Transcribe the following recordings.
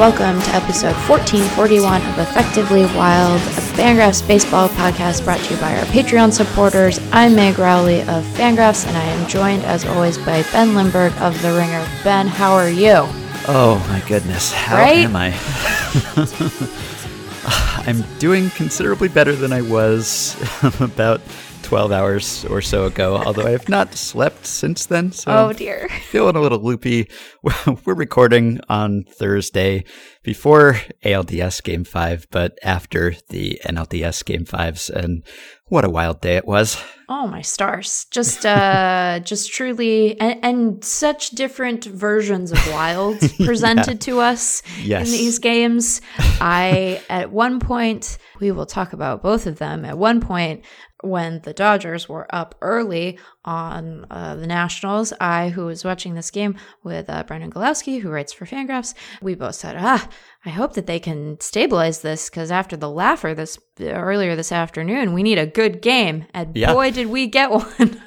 welcome to episode 1441 of Effectively Wild, a Fangraphs baseball podcast brought to you by our Patreon supporters. I'm Meg Rowley of Fangraphs, and I am joined, as always, by Ben Lindbergh of The Ringer. Ben, how are you? Oh my goodness, how Right? am I? I'm doing considerably better than I was about 12 hours or so ago, although I have not slept since then. So Oh, dear. feeling a little loopy. We're recording on Thursday before ALDS Game 5, but after the NLDS Game 5s, and what a wild day it was. Oh my stars! Just, uh, just truly, and, and such different versions of Wild presented to us Yes. in these games. I, at one point, we will talk about both of them. At one point, when the Dodgers were up early on uh, the Nationals, I, who was watching this game with uh, Brendan Gawlowski, who writes for Fangraphs, we both said, "Ah, I hope that they can stabilize this because after the laugher this earlier this afternoon, we need a good game." And Yeah. boy, did we get one!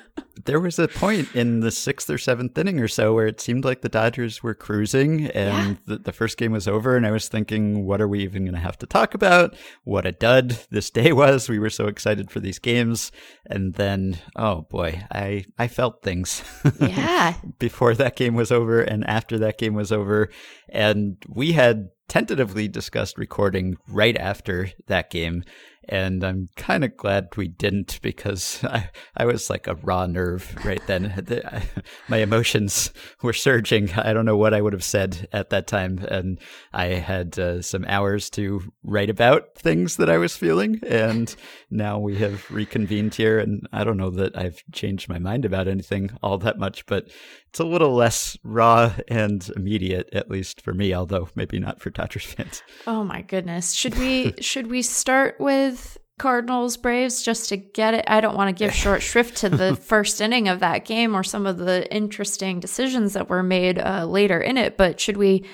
There was a point in the sixth or seventh inning or so where it seemed like the Dodgers were cruising and the, the first game was over. And I was thinking, what are we even going to have to talk about? What a dud this day was. We were so excited for these games. And then, oh boy, I, I felt things yeah, before that game was over and after that game was over. And we had tentatively discussed recording right after that game. And I'm kind of glad we didn't because I, I was like a raw nerve right then. The- I- My emotions were surging. I don't know what I would have said at that time. And I had uh, some hours to write about things that I was feeling. And now we have reconvened here. And I don't know that I've changed my mind about anything all that much, but it's a little less raw and immediate, at least for me, although maybe not for Dodgers fans. Oh my goodness. Should we should we start with Cardinals Braves just to get it? I don't want to give short shrift to the first inning of that game or some of the interesting decisions that were made uh, later in it, but should we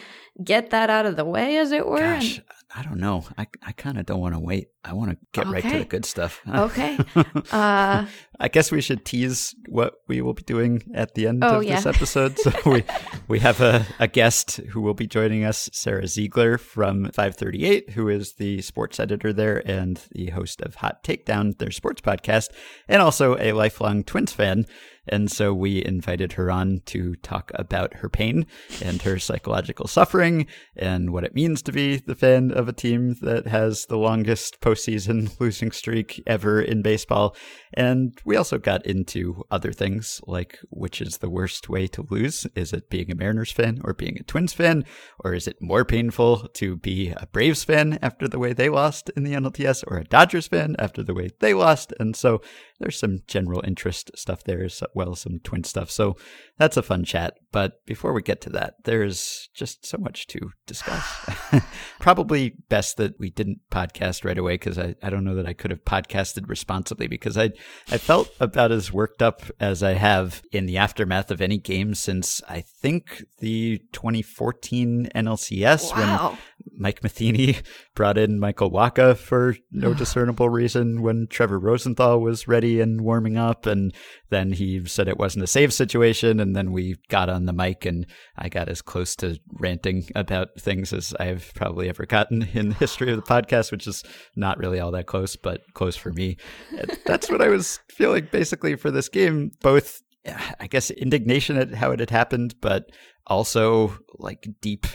get that out of the way as it were? Gosh, I don't know. I, I kind of don't want to wait. I want to get right to the good stuff. okay. Uh I guess we should tease what we will be doing at the end Oh, of yeah. this episode. So we we have a, a guest who will be joining us, Sara Ziegler from 538, who is the sports editor there and the host of Hot Takedown, their sports podcast, and also a lifelong Twins fan. And so we invited her on to talk about her pain and her psychological suffering and what it means to be the fan of a team that has the longest postseason losing streak ever in baseball. And we also got into other things like which is the worst way to lose? Is it being a Mariners fan or being a Twins fan? Or is it more painful to be a Braves fan after the way they lost in the NLDS or a Dodgers fan after the way they lost? And so there's some general interest stuff there as well some twin stuff. So that's a fun chat. But before we get to that, there's just so much to discuss. Probably best that we didn't podcast right away because I, I don't know that I could have podcasted responsibly because I I felt about as worked up as I have in the aftermath of any game since I think the 2014 NLCS when. Mike Matheny brought in Michael Wacha for no discernible reason when Trevor Rosenthal was ready and warming up. And then he said it wasn't a save situation. And then we got on the mic and I got as close to ranting about things as I've probably ever gotten in the history of the podcast, which is not really all that close, but close for me. That's what I was feeling basically for this game, both I guess indignation at how it had happened, but also like deep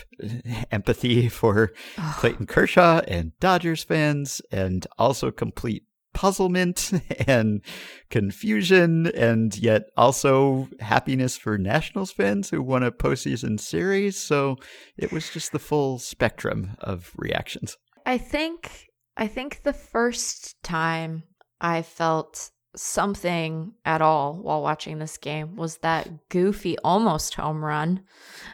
empathy for Clayton Kershaw and Dodgers fans, and also complete puzzlement and confusion, and yet also happiness for Nationals fans who won a postseason series. So it was just the full spectrum of reactions. I think I think the first time I felt something at all while watching this game was that goofy almost home run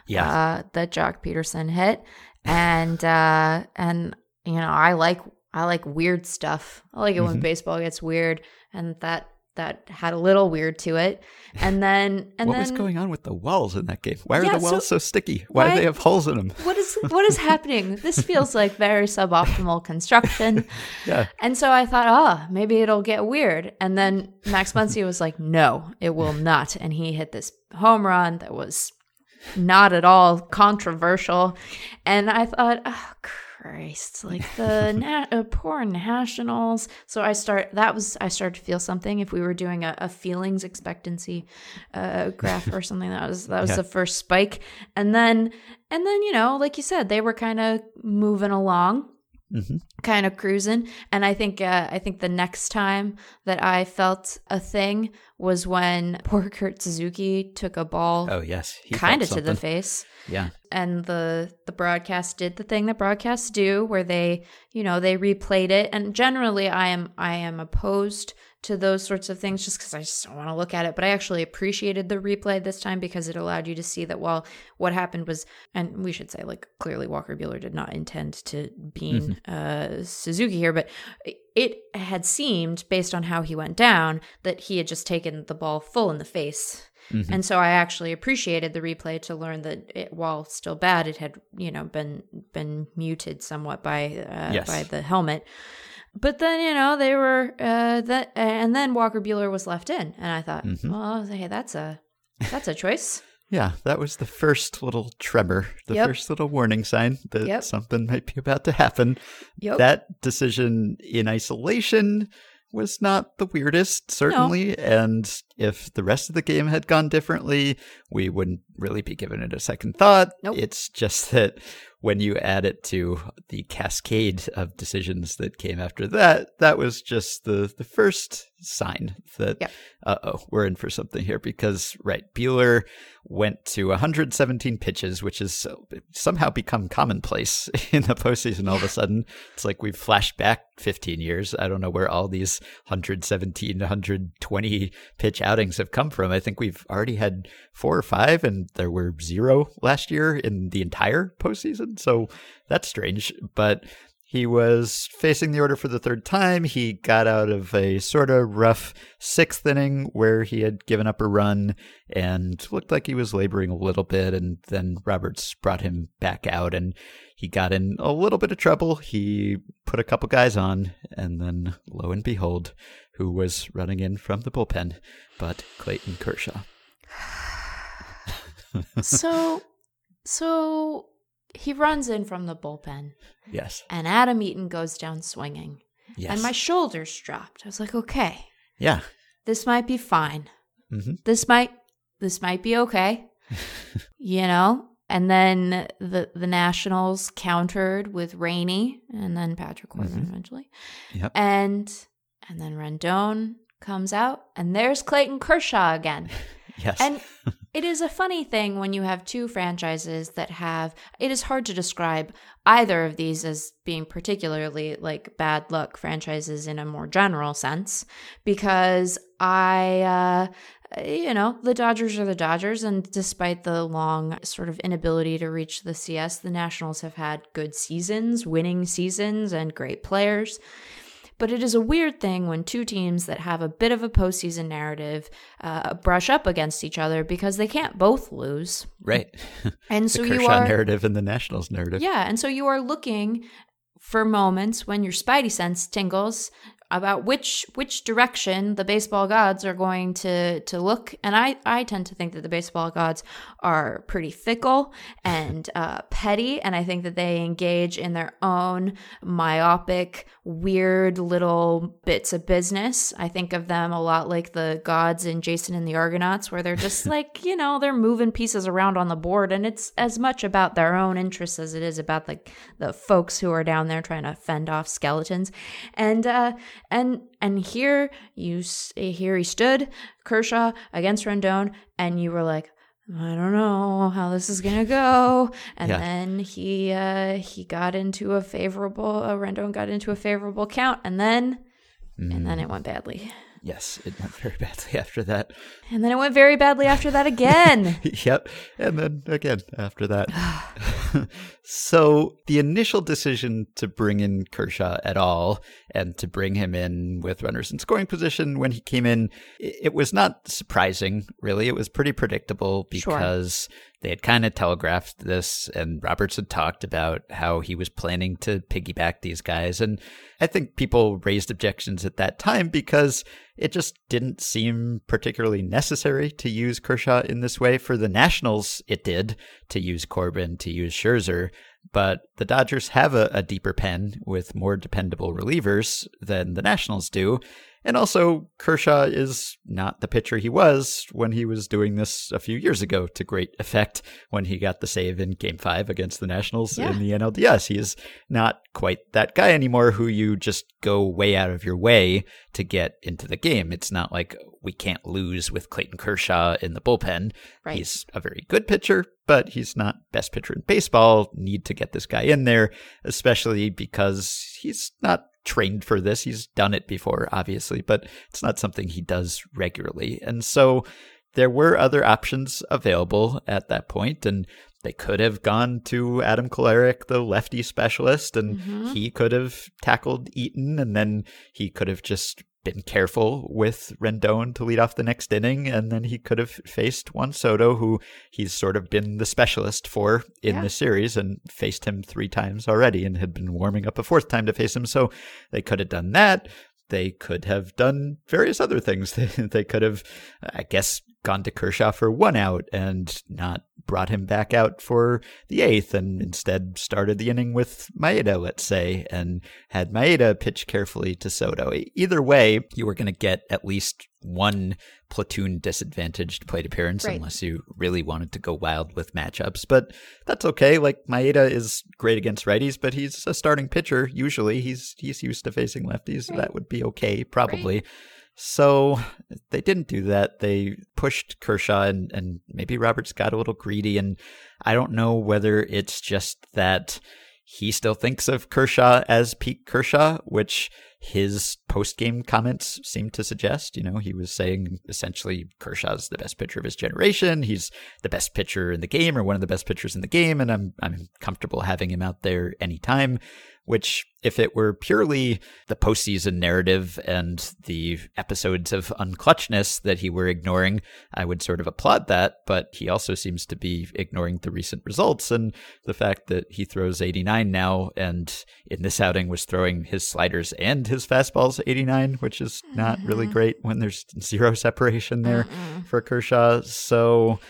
Yeah. uh, that Joc Pederson hit, and uh, and you know I like I like weird stuff. I like it when Mhm. baseball gets weird, and that that had a little weird to it. And then and what then was going on with the walls in that game? Why are Yeah, the walls so- so, sticky? Why, do they have holes in them? what is what is happening? This feels like very suboptimal construction. Yeah. And so I thought, oh, maybe it'll get weird. And then Max Muncy was like, no, it will not. And he hit this home run that was not at all controversial. And I thought, oh, Christ, like the na- uh, poor nationals. So I start, that was, I started to feel something. If we were doing a, a feelings expectancy uh, graph or something, that was, that was Yeah. the first spike. And then, and then, you know, like you said, they were kind of moving along hmm kind of cruising. And i think uh, i think the next time that i felt a thing was when poor kurt suzuki took a ball Oh yes, he kind of to the face. Yeah. and the the broadcast did the thing that broadcasts do where they you know they replayed it. And generally i am i am opposed to those sorts of things just because i just don't want to look at it but i actually appreciated the replay this time because it allowed you to see that well what happened was and we should say like clearly walker buehler did not intend to bean uh, suzuki here but it had seemed based on how he went down that he had just taken the ball full in the face Mhm. and so I actually appreciated the replay to learn that it, while still bad, it had you know been been muted somewhat by uh, Yes. by the helmet. But then you know they were uh, that, and then Walker Buehler was left in, and I thought, Mhm. well, hey, that's a that's a choice. Yeah, that was the first little tremor, the Yep. first little warning sign that Yep. something might be about to happen. Yep. That decision in isolation was not the weirdest, certainly. And if the rest of the game had gone differently, we wouldn't really be giving it a second thought. Nope. It's just that when you add it to the cascade of decisions that came after that, that was just the, the first sign that, Yep. uh oh, we're in for something here. Because, right, Buehler went to 117 pitches, which has uh, somehow become commonplace in the postseason all of a sudden. It's like we've flashed back 15 years. I don't know where all these 117, 120 pitch outings have come from. I think we've already had four or five, and there were zero last year in the entire postseason. So that's strange. But he was facing the order for the third time. He got out of a sort of rough sixth inning where he had given up a run and looked like he was laboring a little bit. And then Roberts brought him back out and he got in a little bit of trouble. He put a couple guys on, and then lo and behold, who was running in from the bullpen but Clayton Kershaw. so so he runs in from the bullpen, Yes. and Adam Eaton goes down swinging, Yes. and my shoulders dropped. I was like, okay, yeah. this might be fine. hmm this might this might be okay you know and then the the nationals countered with rainey and then patrick corbin Mhm. eventually Yep. and and then rendon comes out and there's clayton kershaw again Yes. and it is a funny thing when you have two franchises that have it is hard to describe either of these as being particularly like bad luck franchises in a more general sense because I uh you know, the Dodgers are the Dodgers, and despite the long sort of inability to reach the CS, the Nationals have had good seasons, winning seasons, and great players. But it is a weird thing when two teams that have a bit of a postseason narrative uh, brush up against each other because they can't both lose. right. And so you Kershaw are, narrative and the Nationals narrative. yeah, and so you are looking for moments when your spidey sense tingles about which which direction the baseball gods are going to to look. And i i tend to think that the baseball gods are pretty fickle and uh, petty. And i think that they engage in their own myopic weird little bits of business. I think of them a lot like the gods in jason and the argonauts where they're just like you know they're moving pieces around on the board. And it's as much about their own interests as it is about the the folks who are down there trying to fend off skeletons. And uh and and here you here he stood kershaw against rendon and you were like I don't know how this is gonna go, and Yeah. then he uh, he got into a favorable. Uh, Rendon got into a favorable count, and then and then it went badly, Yes, it went very badly after that. and then it went very badly after that again. yep. And then again after that. so the initial decision to bring in Kershaw at all and to bring him in with runners in scoring position when he came in, it was not surprising, really. It was pretty predictable Sure. They had kind of telegraphed this, and Roberts had talked about how he was planning to piggyback these guys. And I think people raised objections at that time because it just didn't seem particularly necessary to use Kershaw in this way. For the Nationals, it did to use Corbin, to use Scherzer. But the Dodgers have a, a deeper pen with more dependable relievers than the Nationals do. And also, Kershaw is not the pitcher he was when he was doing this a few years ago to great effect when he got the save in game five against the Nationals yeah. in the NLDS. He is not quite that guy anymore who you just go way out of your way to get into the game. It's not like we can't lose with Clayton Kershaw in the bullpen. Right. He's a very good pitcher, but he's not best pitcher in baseball. Need to get this guy in there, especially because he's not trained for this. He's done it before, obviously, but it's not something he does regularly. And so there were other options available at that point, and they could have gone to Adam Kolarek, the lefty specialist, and mm-hmm. he could have tackled Eaton, and then he could have just been careful with Rendon to lead off the next inning, and then he could have faced Juan Soto, who he's sort of been the specialist for in yeah. the series, and faced him three times already, and had been warming up a fourth time to face him. So they could have done that. They could have done various other things. they could have, I guess, gone to Kershaw for one out and not brought him back out for the eighth and instead started the inning with Maeda, let's say, and had Maeda pitch carefully to Soto. Either way, you were going to get at least one platoon disadvantaged plate appearance right. unless you really wanted to go wild with matchups. But that's okay. Like Maeda is great against righties, but he's a starting pitcher usually. He's he's used to facing lefties, so that would be okay probably. Right. So they didn't do that. They pushed Kershaw, and, and maybe Roberts got a little greedy. And I don't know whether it's just that he still thinks of Kershaw as Pete Kershaw, which his post game comments seem to suggest. You know, he was saying essentially Kershaw's the best pitcher of his generation. He's the best pitcher in the game, or one of the best pitchers in the game, and I'm I'm comfortable having him out there anytime which, if it were purely the postseason narrative and the episodes of unclutchness that he were ignoring, I would sort of applaud that. But he also seems to be ignoring the recent results and the fact that he throws 89 now, and in this outing was throwing his sliders and his fastballs 89, which is not really mm-hmm. great when there's zero separation there Mm-mm. for Kershaw. So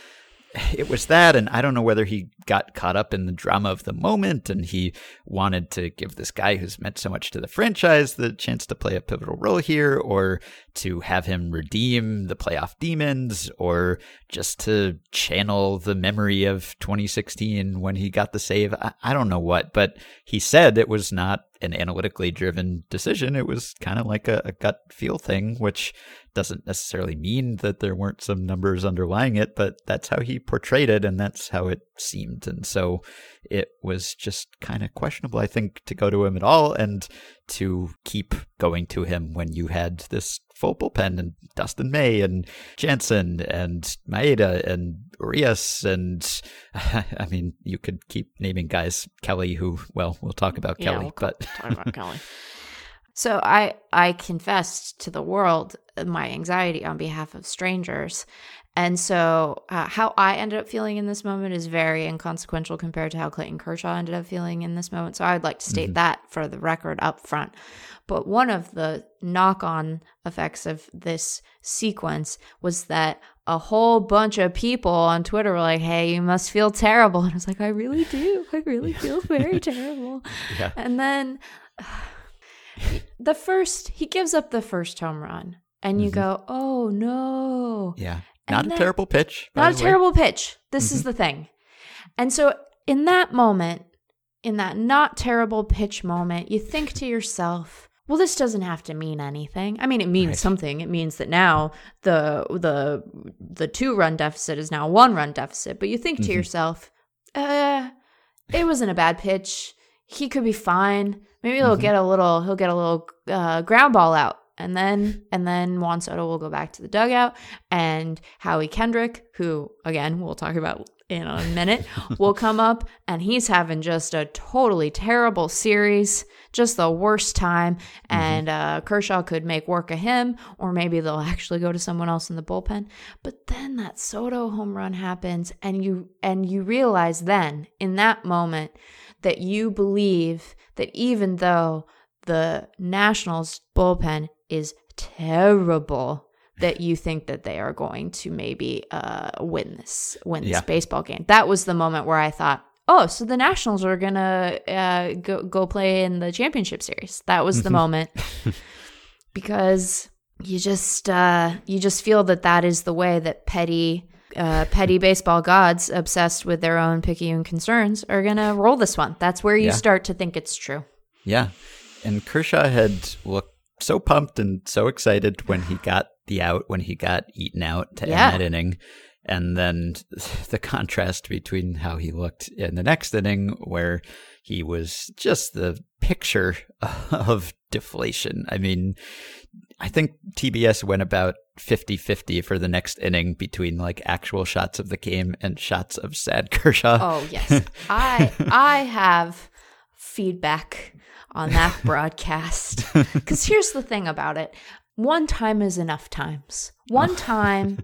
it was that, and I don't know whether he got caught up in the drama of the moment and he wanted to give this guy who's meant so much to the franchise the chance to play a pivotal role here, or to have him redeem the playoff demons, or just to channel the memory of 2016 when he got the save. I, I don't know what, but he said it was not an analytically driven decision. It was kind of like a, a, gut feel thing, which doesn't necessarily mean that there weren't some numbers underlying it, but that's how he portrayed it and that's how it seemed. And so it was just kind of questionable, I think, to go to him at all and to keep going to him when you had this full bullpen and Dustin May and Jansen and Maeda and Urias and I mean you could keep naming guys Kelly who well we'll talk about yeah, Kelly we'll but talk about Kelly. So I I confessed to the world my anxiety on behalf of strangers. And so, uh, how I ended up feeling in this moment is very inconsequential compared to how Clayton Kershaw ended up feeling in this moment. So, I would like to state mm-hmm. that for the record up front. But one of the knock on effects of this sequence was that a whole bunch of people on Twitter were like, hey, you must feel terrible. And I was like, I really do. I really feel very terrible. Yeah. And then. Uh, the first he gives up the first home run and you mm-hmm. go oh no yeah not a terrible pitch not a terrible pitch this mm-hmm. is the thing and so in that moment in that not terrible pitch moment you think to yourself well this doesn't have to mean anything i mean it means right. something it means that now the the the two run deficit is now one run deficit but you think to mm-hmm. yourself uh it wasn't a bad pitch he could be fine Maybe he'll mm-hmm. get a little he'll get a little uh, ground ball out. And then and then Juan Soto will go back to the dugout and Howie Kendrick, who again we'll talk about in a minute, will come up and he's having just a totally terrible series, just the worst time. And uh, Kershaw could make work of him, or maybe they'll actually go to someone else in the bullpen. But then that Soto home run happens, and you and you realize then in that moment that you believe that even though the Nationals bullpen is terrible that you think that they are going to maybe uh, win this win this Yeah. baseball game. That was the moment where I thought, oh, so the Nationals are gonna uh, go go play in the championship series. That was the moment because you just uh, you just feel that that is the way that petty. Uh, petty baseball gods obsessed with their own picayune concerns are gonna roll this one. That's where you Yeah. start to think it's true. Yeah. And Kershaw had looked so pumped and so excited when he got the out, when he got Eaton out to Yeah. end that inning. And then the contrast between how he looked in the next inning, where he was just the picture of deflation. I mean, I think TBS went about 50 50 for the next inning between like actual shots of the game and shots of sad Kershaw. Oh yes, I I have feedback on that broadcast because here's the thing about it: one time is enough times. One time,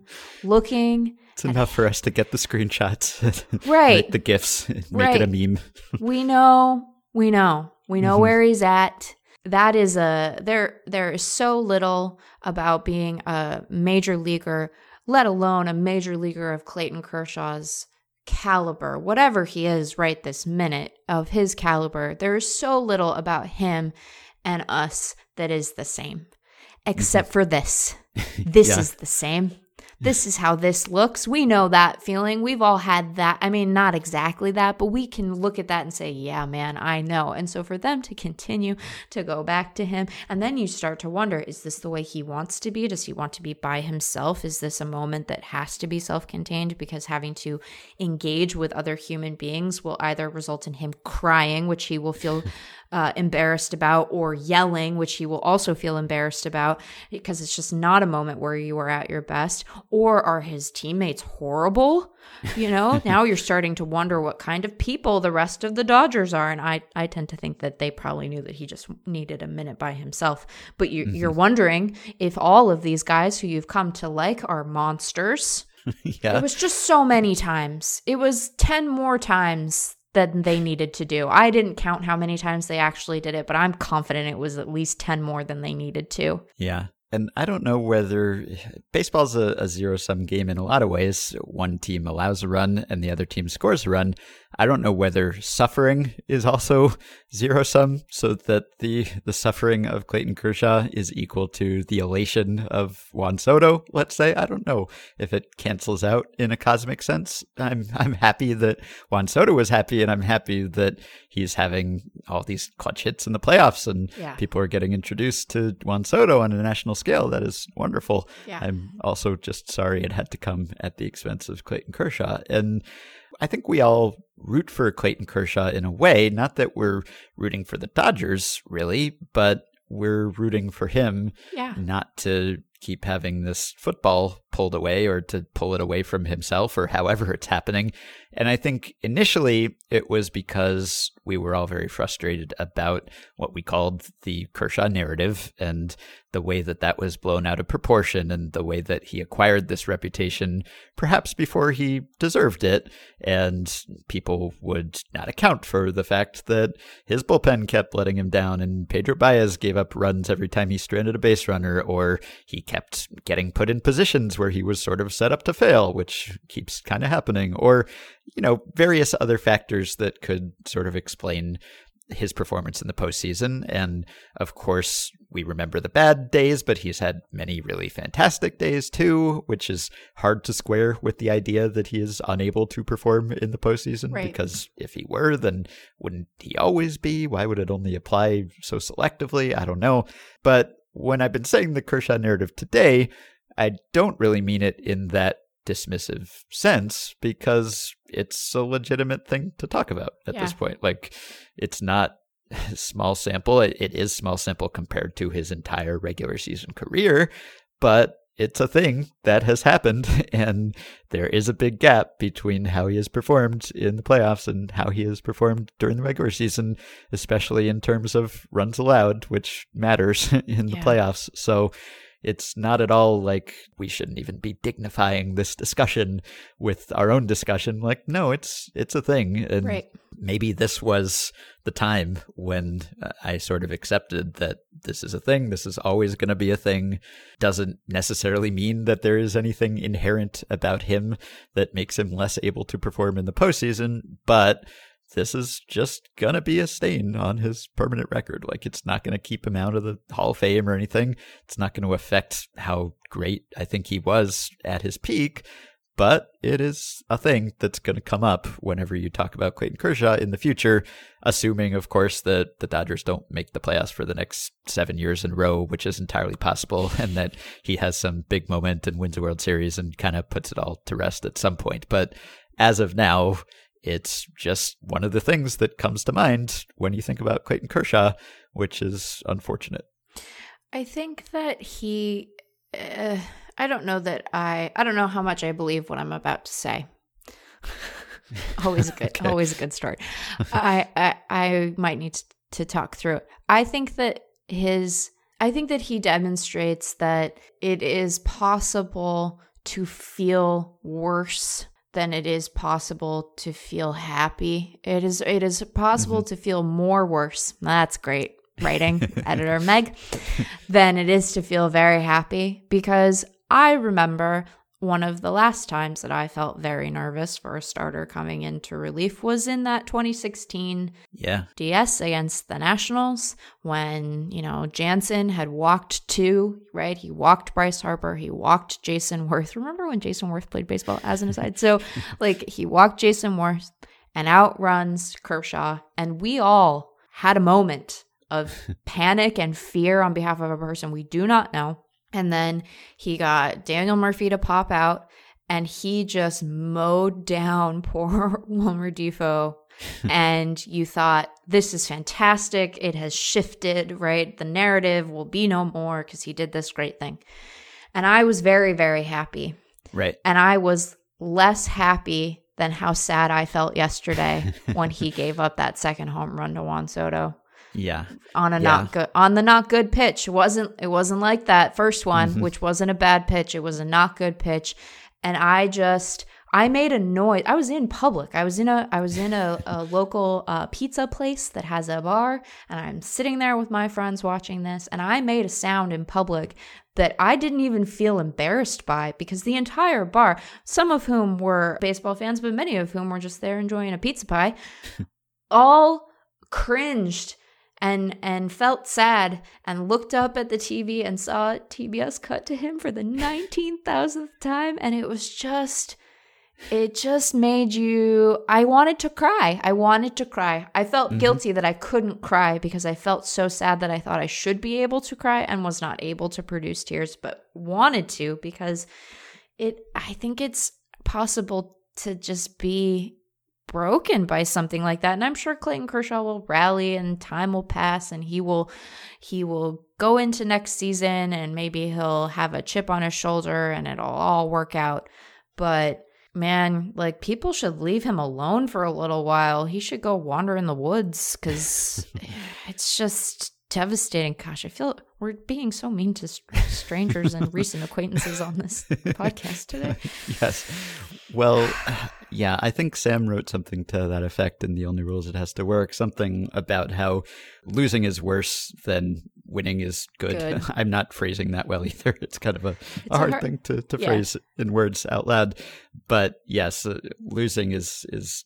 looking It's enough for us to get the screenshots, Right. the gifs, make it a meme. we know we know we know Mhm. where he's at that is a there there is so little about being a major leaguer let alone a major leaguer of clayton kershaw's caliber whatever he is right this minute of his caliber there is so little about him and us that is the same except for this this Yeah. is the same this is how this looks. We know that feeling. We've all had that. I mean, not exactly that, but we can look at that and say, yeah, man, I know. And so for them to continue to go back to him, and then you start to wonder is this the way he wants to be? Does he want to be by himself? Is this a moment that has to be self contained because having to engage with other human beings will either result in him crying, which he will feel uh, embarrassed about, or yelling, which he will also feel embarrassed about because it's just not a moment where you are at your best? Or are his teammates horrible? You know, now you're starting to wonder what kind of people the rest of the Dodgers are. And I, I tend to think that they probably knew that he just needed a minute by himself. But you, you're wondering if all of these guys who you've come to like are monsters. yeah. It was just so many times. It was 10 more times than they needed to do. I didn't count how many times they actually did it, but I'm confident it was at least 10 more than they needed to. Yeah. And I don't know whether baseball's a, a zero sum game in a lot of ways. One team allows a run and the other team scores a run. I don't know whether suffering is also zero sum, so that the the suffering of Clayton Kershaw is equal to the elation of Juan Soto. Let's say I don't know if it cancels out in a cosmic sense. I'm I'm happy that Juan Soto was happy, and I'm happy that he's having all these clutch hits in the playoffs, and Yeah. people are getting introduced to Juan Soto on a national scale. That is wonderful. Yeah. I'm also just sorry it had to come at the expense of Clayton Kershaw. And I think we all root for Clayton Kershaw in a way, not that we're rooting for the Dodgers, really, but we're rooting for him Yeah. not to keep having this football pulled away or to pull it away from himself or however it's happening. And I think initially it was because we were all very frustrated about what we called the Kershaw narrative and the way that that was blown out of proportion and the way that he acquired this reputation perhaps before he deserved it. And people would not account for the fact that his bullpen kept letting him down and Pedro Baez gave up runs every time he stranded a base runner or he kept getting put in positions where he was sort of set up to fail, which keeps kind of happening, or, you know, various other factors that could sort of explain his performance in the postseason. And of course, we remember the bad days, but he's had many really fantastic days too, which is hard to square with the idea that he is unable to perform in the postseason. Right. Because if he were, then wouldn't he always be? Why would it only apply so selectively? I don't know. But when I've been saying the Kershaw narrative today, I don't really mean it in that dismissive sense because it's a legitimate thing to talk about at this point. Like, it's not small sample. It, it is small sample compared to his entire regular season career, but it's a thing that has happened, and there is a big gap between how he has performed in the playoffs and how he has performed during the regular season, especially in terms of runs allowed, which matters in the yeah. playoffs. So it's not at all like we shouldn't even be dignifying this discussion with our own discussion. Like, no, it's it's a thing, and right. maybe this was the time when uh, I sort of accepted that this is a thing. This is always going to be a thing. Doesn't necessarily mean that there is anything inherent about him that makes him less able to perform in the postseason, but this is just gonna be a stain on his permanent record. Like it's not gonna keep him out of the Hall of Fame or anything. It's not gonna affect how great I think he was at his peak. But it is a thing that's going to come up whenever you talk about Clayton Kershaw in the future, assuming, of course, that the Dodgers don't make the playoffs for the next seven years in a row, which is entirely possible, and that he has some big moment and wins a World Series and kind of puts it all to rest at some point. But as of now, it's just one of the things that comes to mind when you think about Clayton Kershaw, which is unfortunate. I think that he, uh, I don't know that I, I don't know how much I believe what I'm about to say. always a good, okay. always a good start. I, I, I might need to talk through it. I think that his, I think that he demonstrates that it is possible to feel worse then it is possible to feel happy. It is it is possible mm-hmm. to feel more worse. That's great writing, editor Meg, than it is to feel very happy because I remember one of the last times that I felt very nervous for a starter coming into relief was in that 2016 yeah. DS against the Nationals when, you know, Jansen had walked two, right? He walked Bryce Harper, he walked Jayson Werth. Remember when Jayson Werth played baseball as an aside? So, like, he walked Jayson Werth and outruns Kershaw, and we all had a moment of panic and fear on behalf of a person we do not know and then he got Daniel Murphy to pop out, and he just mowed down poor Wilmer Difo. and you thought, this is fantastic. It has shifted, right? The narrative will be no more because he did this great thing. And I was very, very happy. Right. And I was less happy than how sad I felt yesterday when he gave up that second home run to Juan Soto. Yeah. On a yeah. not good on the not good pitch. It wasn't it wasn't like that first one, mm-hmm. which wasn't a bad pitch. It was a not good pitch. And I just I made a noise. I was in public. I was in a I was in a, a local uh, pizza place that has a bar, and I'm sitting there with my friends watching this, and I made a sound in public that I didn't even feel embarrassed by because the entire bar, some of whom were baseball fans, but many of whom were just there enjoying a pizza pie, all cringed and and felt sad and looked up at the TV and saw TBS cut to him for the 19,000th time and it was just it just made you I wanted to cry. I wanted to cry. I felt mm-hmm. guilty that I couldn't cry because I felt so sad that I thought I should be able to cry and was not able to produce tears but wanted to because it I think it's possible to just be broken by something like that. And i'm sure clayton kershaw will rally and time will pass and he will he will go into next season and maybe he'll have a chip on his shoulder and it'll all work out. But man like people should leave him alone for a little while. He should go wander in the woods because it's just devastating. Gosh, I feel we're being so mean to strangers and recent acquaintances on this podcast today. yes. Well, yeah, I think Sam wrote something to that effect in The Only Rule Is It Has to Work, something about how losing is worse than winning is good. good. I'm not phrasing that well either. It's kind of a, a hard, hard, thing to, to yeah. phrase in words out loud. But yes, uh, losing is is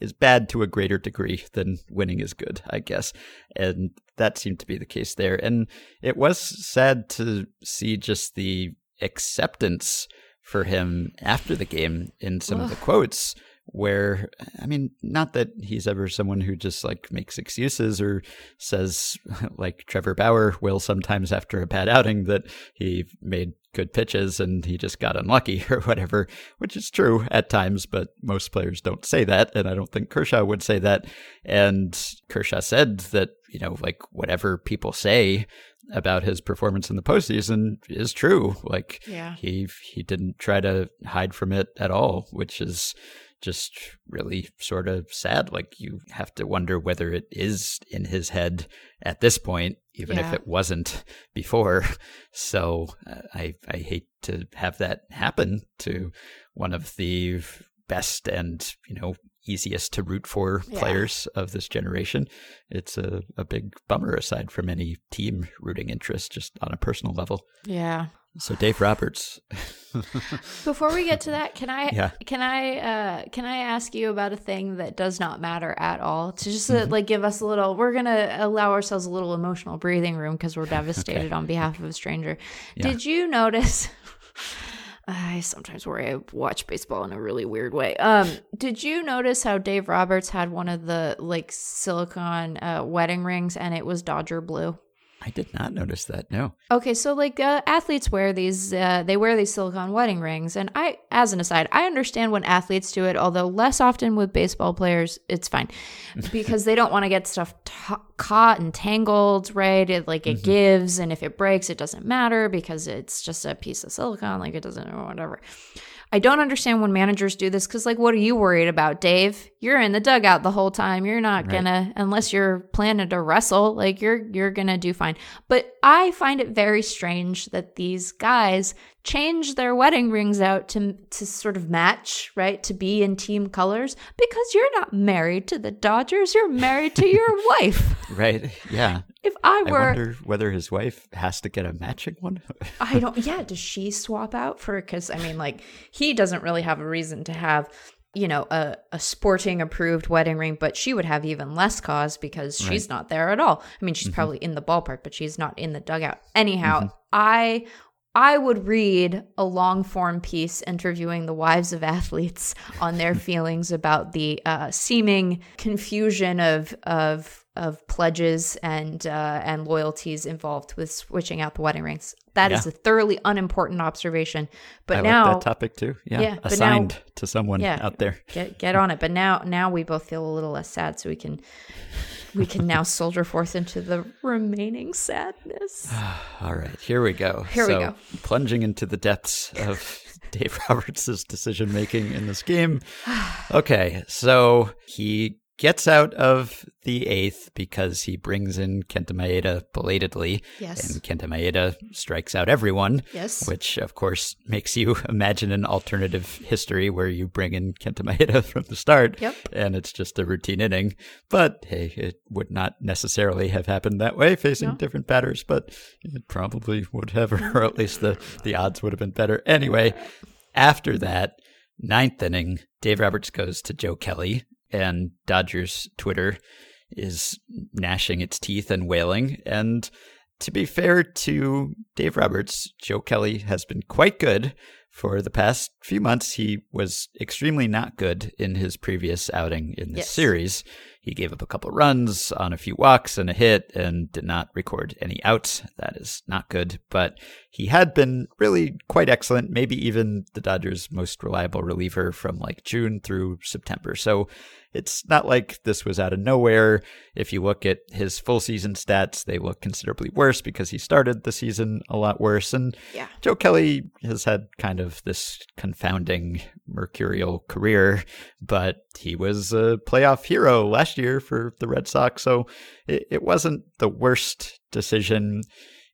is bad to a greater degree than winning is good, I guess. And that seemed to be the case there. And it was sad to see just the acceptance for him after the game in some Ugh. of the quotes where I mean, not that he's ever someone who just like makes excuses or says like Trevor Bauer will sometimes after a bad outing that he made good pitches and he just got unlucky or whatever, which is true at times, but most players don't say that. And I don't think Kershaw would say that. And Kershaw said that, you know, like whatever people say, about his performance in the postseason is true. Like Yeah. he he didn't try to hide from it at all, which is just really sort of sad. Like you have to wonder whether it is in his head at this point, even Yeah. if it wasn't before. So uh, I I hate to have that happen to one of the best and you know easiest to root for Yeah. players of this generation. It's a, a big bummer aside from any team rooting interest, just on a personal level. Yeah. So Dave Roberts, Before we get to that, can I Yeah. can I uh can I ask you about a thing that does not matter at all? To just uh, Mm-hmm. like give us a little we're going to allow ourselves a little emotional breathing room because we're devastated on behalf of a stranger. Yeah. Did you notice I sometimes worry I watch baseball in a really weird way. Um, did you notice how Dave Roberts had one of the like silicone uh, wedding rings and it was Dodger blue? I did not notice that. No. Okay, so like uh, athletes wear these, uh, they wear these silicone wedding rings, and I, as an aside, I understand when athletes do it, although less often with baseball players, it's fine because they don't want to get stuff t- caught and tangled, right? It like it gives, and if it breaks, it doesn't matter because it's just a piece of silicone, like it doesn't or whatever. I don't understand when managers do this because, like, what are you worried about, Dave? You're in the dugout the whole time. You're not Right. gonna, unless you're planning to wrestle, like you're you're gonna do fine. But I find it very strange that these guys change their wedding rings out to to sort of match, right? To be in team colors because you're not married to the Dodgers. You're married to your wife. Right. Yeah. If I were, I wonder whether his wife has to get a matching one. I don't. Yeah, does she swap out for? Because I mean, like he doesn't really have a reason to have, you know, a a sporting approved wedding ring, but she would have even less cause because she's not there at all. I mean, she's probably in the ballpark, but she's not in the dugout. Anyhow, I. I would read a long form piece interviewing the wives of athletes on their feelings about the uh, seeming confusion of of of pledges and uh, and loyalties involved with switching out the wedding rings. That is Yeah. a thoroughly unimportant observation. But I now like that topic too. Yeah. Yeah, but now- Assigned to someone Yeah. out there. get get on it. But now now we both feel a little less sad, so we can we can now soldier forth into the remaining sadness. All right, here we go. Here we go. Plunging into the depths of Dave Roberts' decision making in this game. Okay, so he gets out of the eighth because he brings in Kenta Maeda belatedly, Yes. and Kenta Maeda strikes out everyone. Yes. Which, of course, makes you imagine an alternative history where you bring in Kenta Maeda from the start, Yep. and it's just a routine inning. But hey, it would not necessarily have happened that way, facing No. different batters, but it probably would have, or at least the, the odds would have been better. Anyway, after that, ninth inning, Dave Roberts goes to Joe Kelly, and Dodgers Twitter is gnashing its teeth and wailing. And to be fair to Dave Roberts, Joe Kelly has been quite good for the past few months. He was extremely not good in his previous outing in this Yes. series. He gave up a couple runs on a few walks and a hit and did not record any outs. That is not good, but he had been really quite excellent, maybe even the Dodgers' most reliable reliever from like June through September. So it's not like this was out of nowhere. If you look at his full season stats, they look considerably worse because he started the season a lot worse. And Yeah. Joe Kelly has had kind of this confounding mercurial career, but he was a playoff hero last year for the Red Sox. So it, it wasn't the worst decision,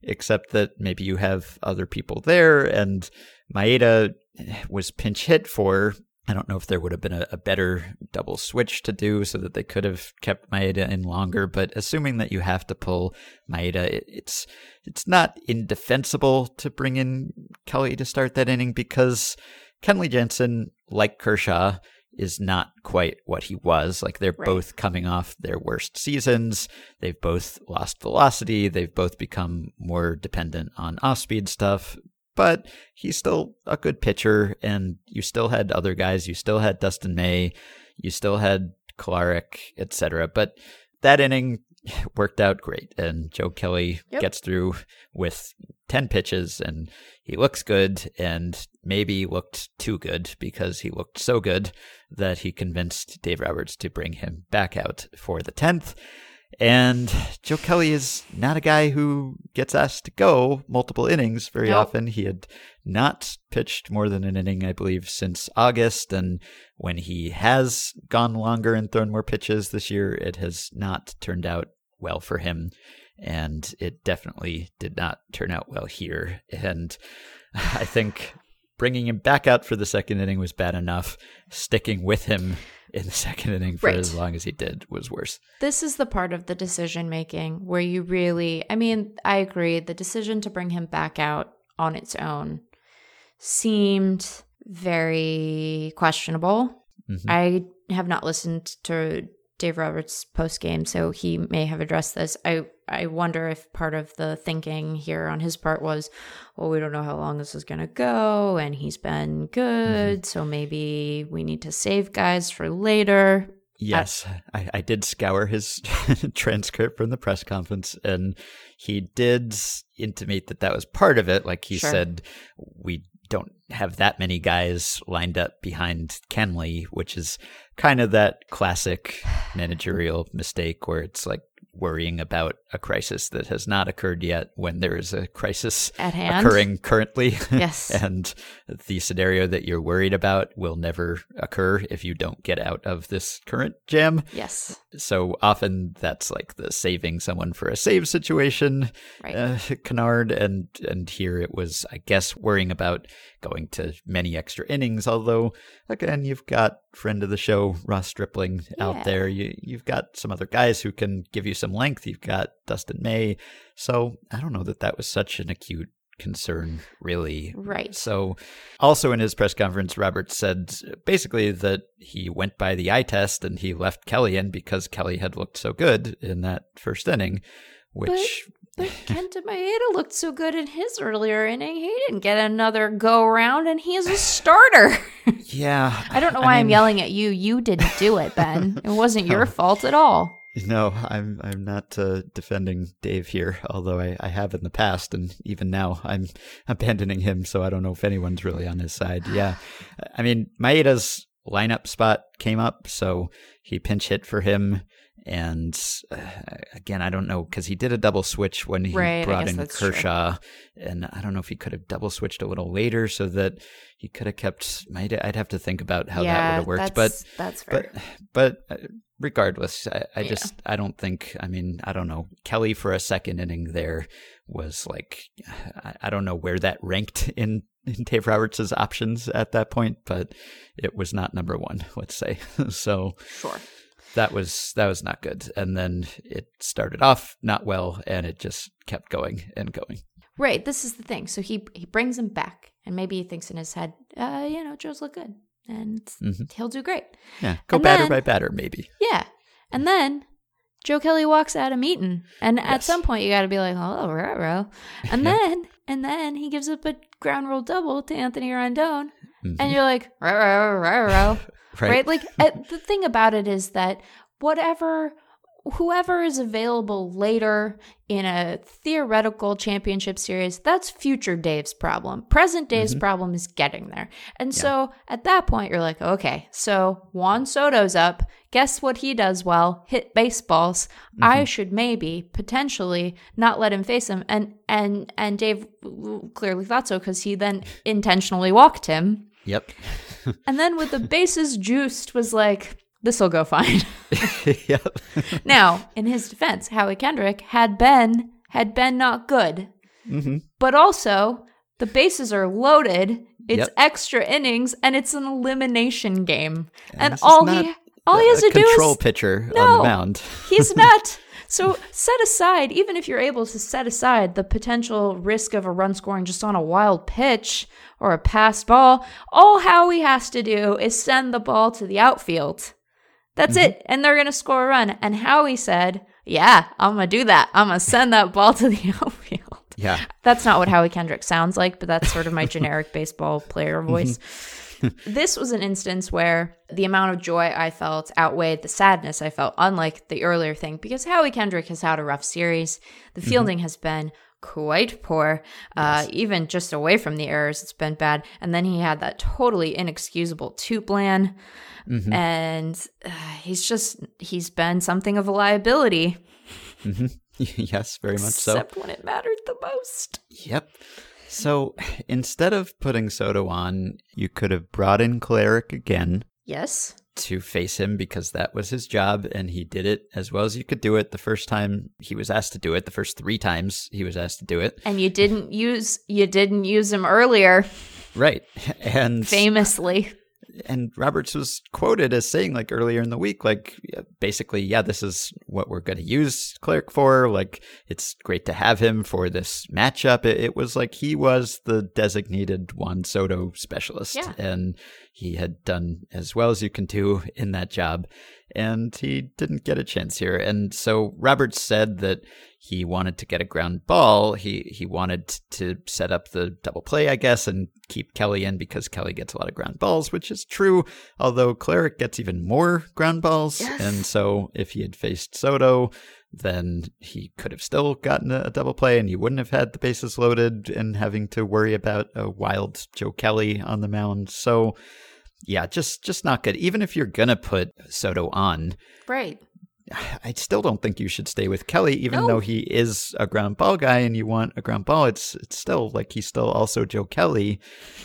except that maybe you have other people there. And Maeda was pinch hit for. I don't know if there would have been a, a better double switch to do so that they could have kept Maeda in longer. But assuming that you have to pull Maeda, it, it's it's not indefensible to bring in Kelly to start that inning because Kenley Jansen, like Kershaw, is not quite what he was. Like they're Right. both coming off their worst seasons. They've both lost velocity. They've both become more dependent on off speed stuff. But he's still a good pitcher, and you still had other guys. You still had Dustin May. You still had Kolarek, etc. But that inning worked out great, and Joe Kelly Yep. gets through with 10 pitches, and he looks good, and maybe looked too good because he looked so good that he convinced Dave Roberts to bring him back out for the 10th. And Joe Kelly is not a guy who gets asked to go multiple innings very Nope. often. He had not pitched more than an inning, I believe, since August. And when he has gone longer and thrown more pitches this year, it has not turned out well for him. And it definitely did not turn out well here. And I think bringing him back out for the second inning was bad enough. Sticking with him in the second inning for Right. as long as he did was worse. This is the part of the decision making where you really, I mean, I agree. The decision to bring him back out on its own seemed very questionable. Mhm. I have not listened to Dave Roberts post game, so he may have addressed this. I I wonder if part of the thinking here on his part was, well, we don't know how long this is going to go, and he's been mm-hmm. good, so maybe we need to save guys for later. Yes, I, I did scour his transcript from the press conference, and he did intimate that that was part of it. Like he Sure. said, we don't have that many guys lined up behind Kenley, which is kind of that classic managerial mistake where it's like worrying about a crisis that has not occurred yet when there is a crisis At hand. occurring currently. Yes. and the scenario that you're worried about will never occur if you don't get out of this current jam. Yes. So often that's like the saving someone for a save situation, Right. uh, canard, and and here it was, I guess, worrying about going to many extra innings. Although again, you've got friend of the show Ross Stripling Yeah. out there. You you've got some other guys who can give you some length. You've got Dustin May. So I don't know that that was such an acute concern, really. Right. So, also in his press conference, Roberts said basically that he went by the eye test and he left Kelly in because Kelly had looked so good in that first inning, which But Kenta Maeda looked so good in his earlier inning. He didn't get another go around, and he is a starter. yeah, I don't know why I am mean, yelling at you. You didn't do it, Ben. It wasn't your fault at all. No, I'm I'm not uh, defending Dave here, although I, I have in the past, and even now I'm abandoning him. So I don't know if anyone's really on his side. Yeah, I mean Maeda's lineup spot came up, so he pinch hit for him. And uh, again, I don't know because he did a double switch when he Right, brought in that's true. Kershaw, and I don't know if he could have double switched a little later so that he could have kept. I'd have to think about how that would have worked, but that's, that's fair. but but uh, regardless, I, I Yeah. just I don't think. I mean, I don't know. Kelly for a second inning there was like I, I don't know where that ranked in in Dave Roberts' options at that point, but it was not number one. Let's say so. sure. That was that was not good, and then it started off not well, and it just kept going and going. Right. This is the thing. So he he brings him back, and maybe he thinks in his head, uh, you know, Joe's look good, and Mhm. he'll do great. Yeah, go And batter then- by batter, maybe. Yeah. And then Joe Kelly walks out of Eaton. And at some point you gotta be like, oh, row. And then and then he gives up a ground roll double to Anthony Rendon. Mhm. And you're like, row, row, row, row. right. right? Like uh, the thing about it is that whatever whoever is available later in a theoretical championship series, that's future Dave's problem. Present Dave's problem is getting there. And so at that point you're like, okay, so Juan Soto's up. Guess what he does well? Hit baseballs. I should maybe potentially not let him face him. And and and Dave clearly thought so because he then intentionally walked him. Yep. And then with the bases juiced was like, this will go fine. yep. now, in his defense, Howie Kendrick had been had been not good. hmm But also, the bases are loaded. It's Yep. extra innings and it's an elimination game. And, is all he all he has to do is control pitcher on the mound. He's not. So set aside, even if you're able to set aside the potential risk of a run scoring just on a wild pitch or a passed ball, all Howie has to do is send the ball to the outfield. That's mm-hmm. it. And they're going to score a run. And Howie said, Yeah, I'm going to do that. I'm going to send that ball to the outfield. Yeah. That's not what Howie Kendrick sounds like, but that's sort of my generic baseball player mm-hmm. voice. This was an instance where the amount of joy I felt outweighed the sadness I felt, unlike the earlier thing, because Howie Kendrick has had a rough series. The fielding has been quite poor, uh, even just away from the errors, it's been bad. And then he had that totally inexcusable two plan. And uh, he's just, he's been something of a liability. Mm-hmm. yes, very much so. Except when it mattered the most. Yep. So instead of putting Soto on, you could have brought in Kolarek again Yes. to face him because that was his job and he did it as well as you could do it the first time he was asked to do it, the first three times he was asked to do it. And you didn't use you didn't use him earlier, Right. And famously. And Roberts was quoted as saying like earlier in the week, like basically, yeah, this is what we're going to use Kolarek for. Like it's great to have him for this matchup. It, it was like he was the designated Juan Soto specialist, Yeah. and he had done as well as you can do in that job. And he didn't get a chance here. And so Roberts said that he wanted to get a ground ball. He he wanted to set up the double play, I guess, and keep Kelly in because Kelly gets a lot of ground balls, which is true. Although Kolarek gets even more ground balls, Yes. and so if he had faced Soto, then he could have still gotten a, double play, and you wouldn't have had the bases loaded and having to worry about a wild Joe Kelly on the mound. So. Yeah, just just not good. Even if you're gonna put Soto on, Right. I still don't think you should stay with Kelly, even No. though he is a ground ball guy and you want a ground ball. It's it's still like he's still also Joe Kelly,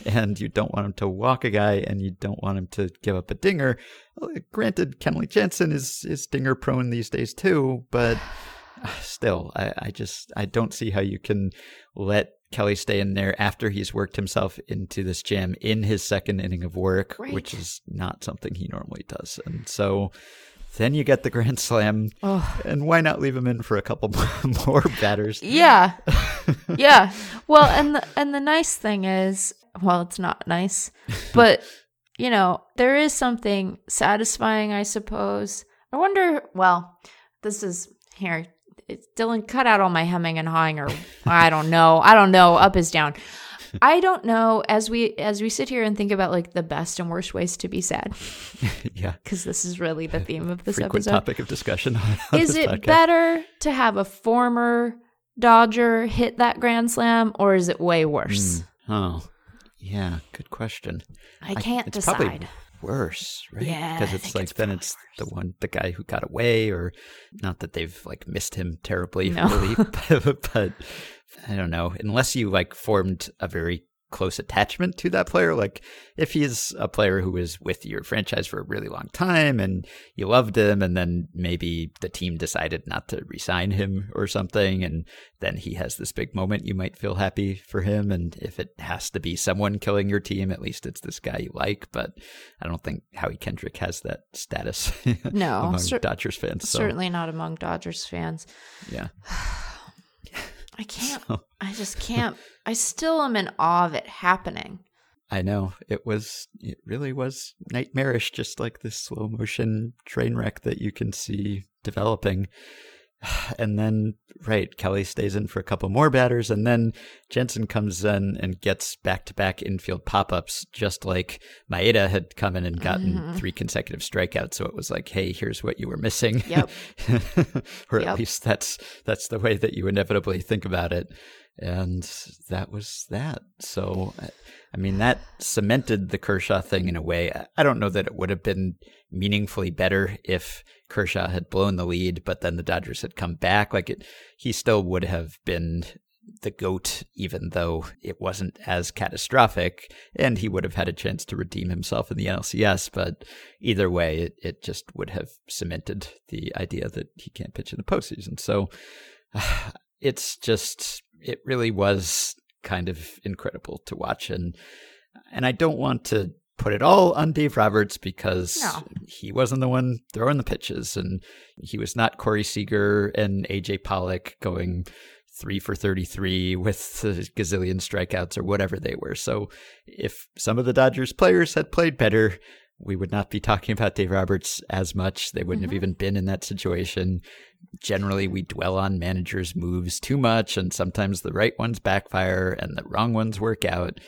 and you don't want him to walk a guy and you don't want him to give up a dinger. Granted, Kenley Jansen is is dinger prone these days too, but still, I, I just I don't see how you can let Kelly stay in there after he's worked himself into this jam in his second inning of work, Right. which is not something he normally does, and so. Then you get the grand slam, Oh. and why not leave him in for a couple more batters? Yeah. yeah. Well, and the and the nice thing is, well, it's not nice, but you know, there is something satisfying, I suppose. I wonder, well, this is here. It's Dylan cut out all my hemming and hawing or I don't know. I don't know, up is down. I don't know as we as we sit here and think about like the best and worst ways to be sad yeah, because this is really the theme of this frequent episode. topic of discussion. On, on is it podcast. better to have a former Dodger hit that grand slam, or is it way worse? Hmm. Oh, yeah, good question. I can't it's decide. Probably worse, right? Yeah, because I it's like it's then it's the one, the guy who got away, or not that they've like missed him terribly, No. really, but, but I don't know. Unless you like formed a very close attachment to that player, like if he's a player who was with your franchise for a really long time and you loved him, and then maybe the team decided not to resign him or something, and then he has this big moment, you might feel happy for him. And if it has to be someone killing your team, at least it's this guy you like. But I don't think Howie Kendrick has that status No, among cer- Dodgers fans. So, Certainly not among Dodgers fans. yeah. I can't. So- I just can't. I still am in awe of it happening. I know it was. It really was nightmarish, just like this slow motion train wreck that you can see developing. And then, right, Kelly stays in for a couple more batters, and then Jansen comes in and gets back to back infield pop ups, just like Maeda had come in and gotten Mhm. three consecutive strikeouts. So it was like, hey, here's what you were missing. Yep. or Yep. at least that's that's the way that you inevitably think about it. And that was that. So, I- mean, that cemented the Kershaw thing in a way. I don't know that it would have been meaningfully better if Kershaw had blown the lead, but then the Dodgers had come back. Like it, he still would have been the GOAT, even though it wasn't as catastrophic, and he would have had a chance to redeem himself in the NLCS. But either way, it, it just would have cemented the idea that he can't pitch in the postseason. So it's just, it really was kind of incredible to watch. And, and I don't want to put it all on Dave Roberts because No. he wasn't the one throwing the pitches and he was not Corey Seager and AJ Pollock going three for 33 with a gazillion strikeouts or whatever they were. So if some of the Dodgers players had played better, we would not be talking about Dave Roberts as much. They wouldn't Mhm. have even been in that situation. Generally, we dwell on managers' moves too much, and sometimes the right ones backfire and the wrong ones work out.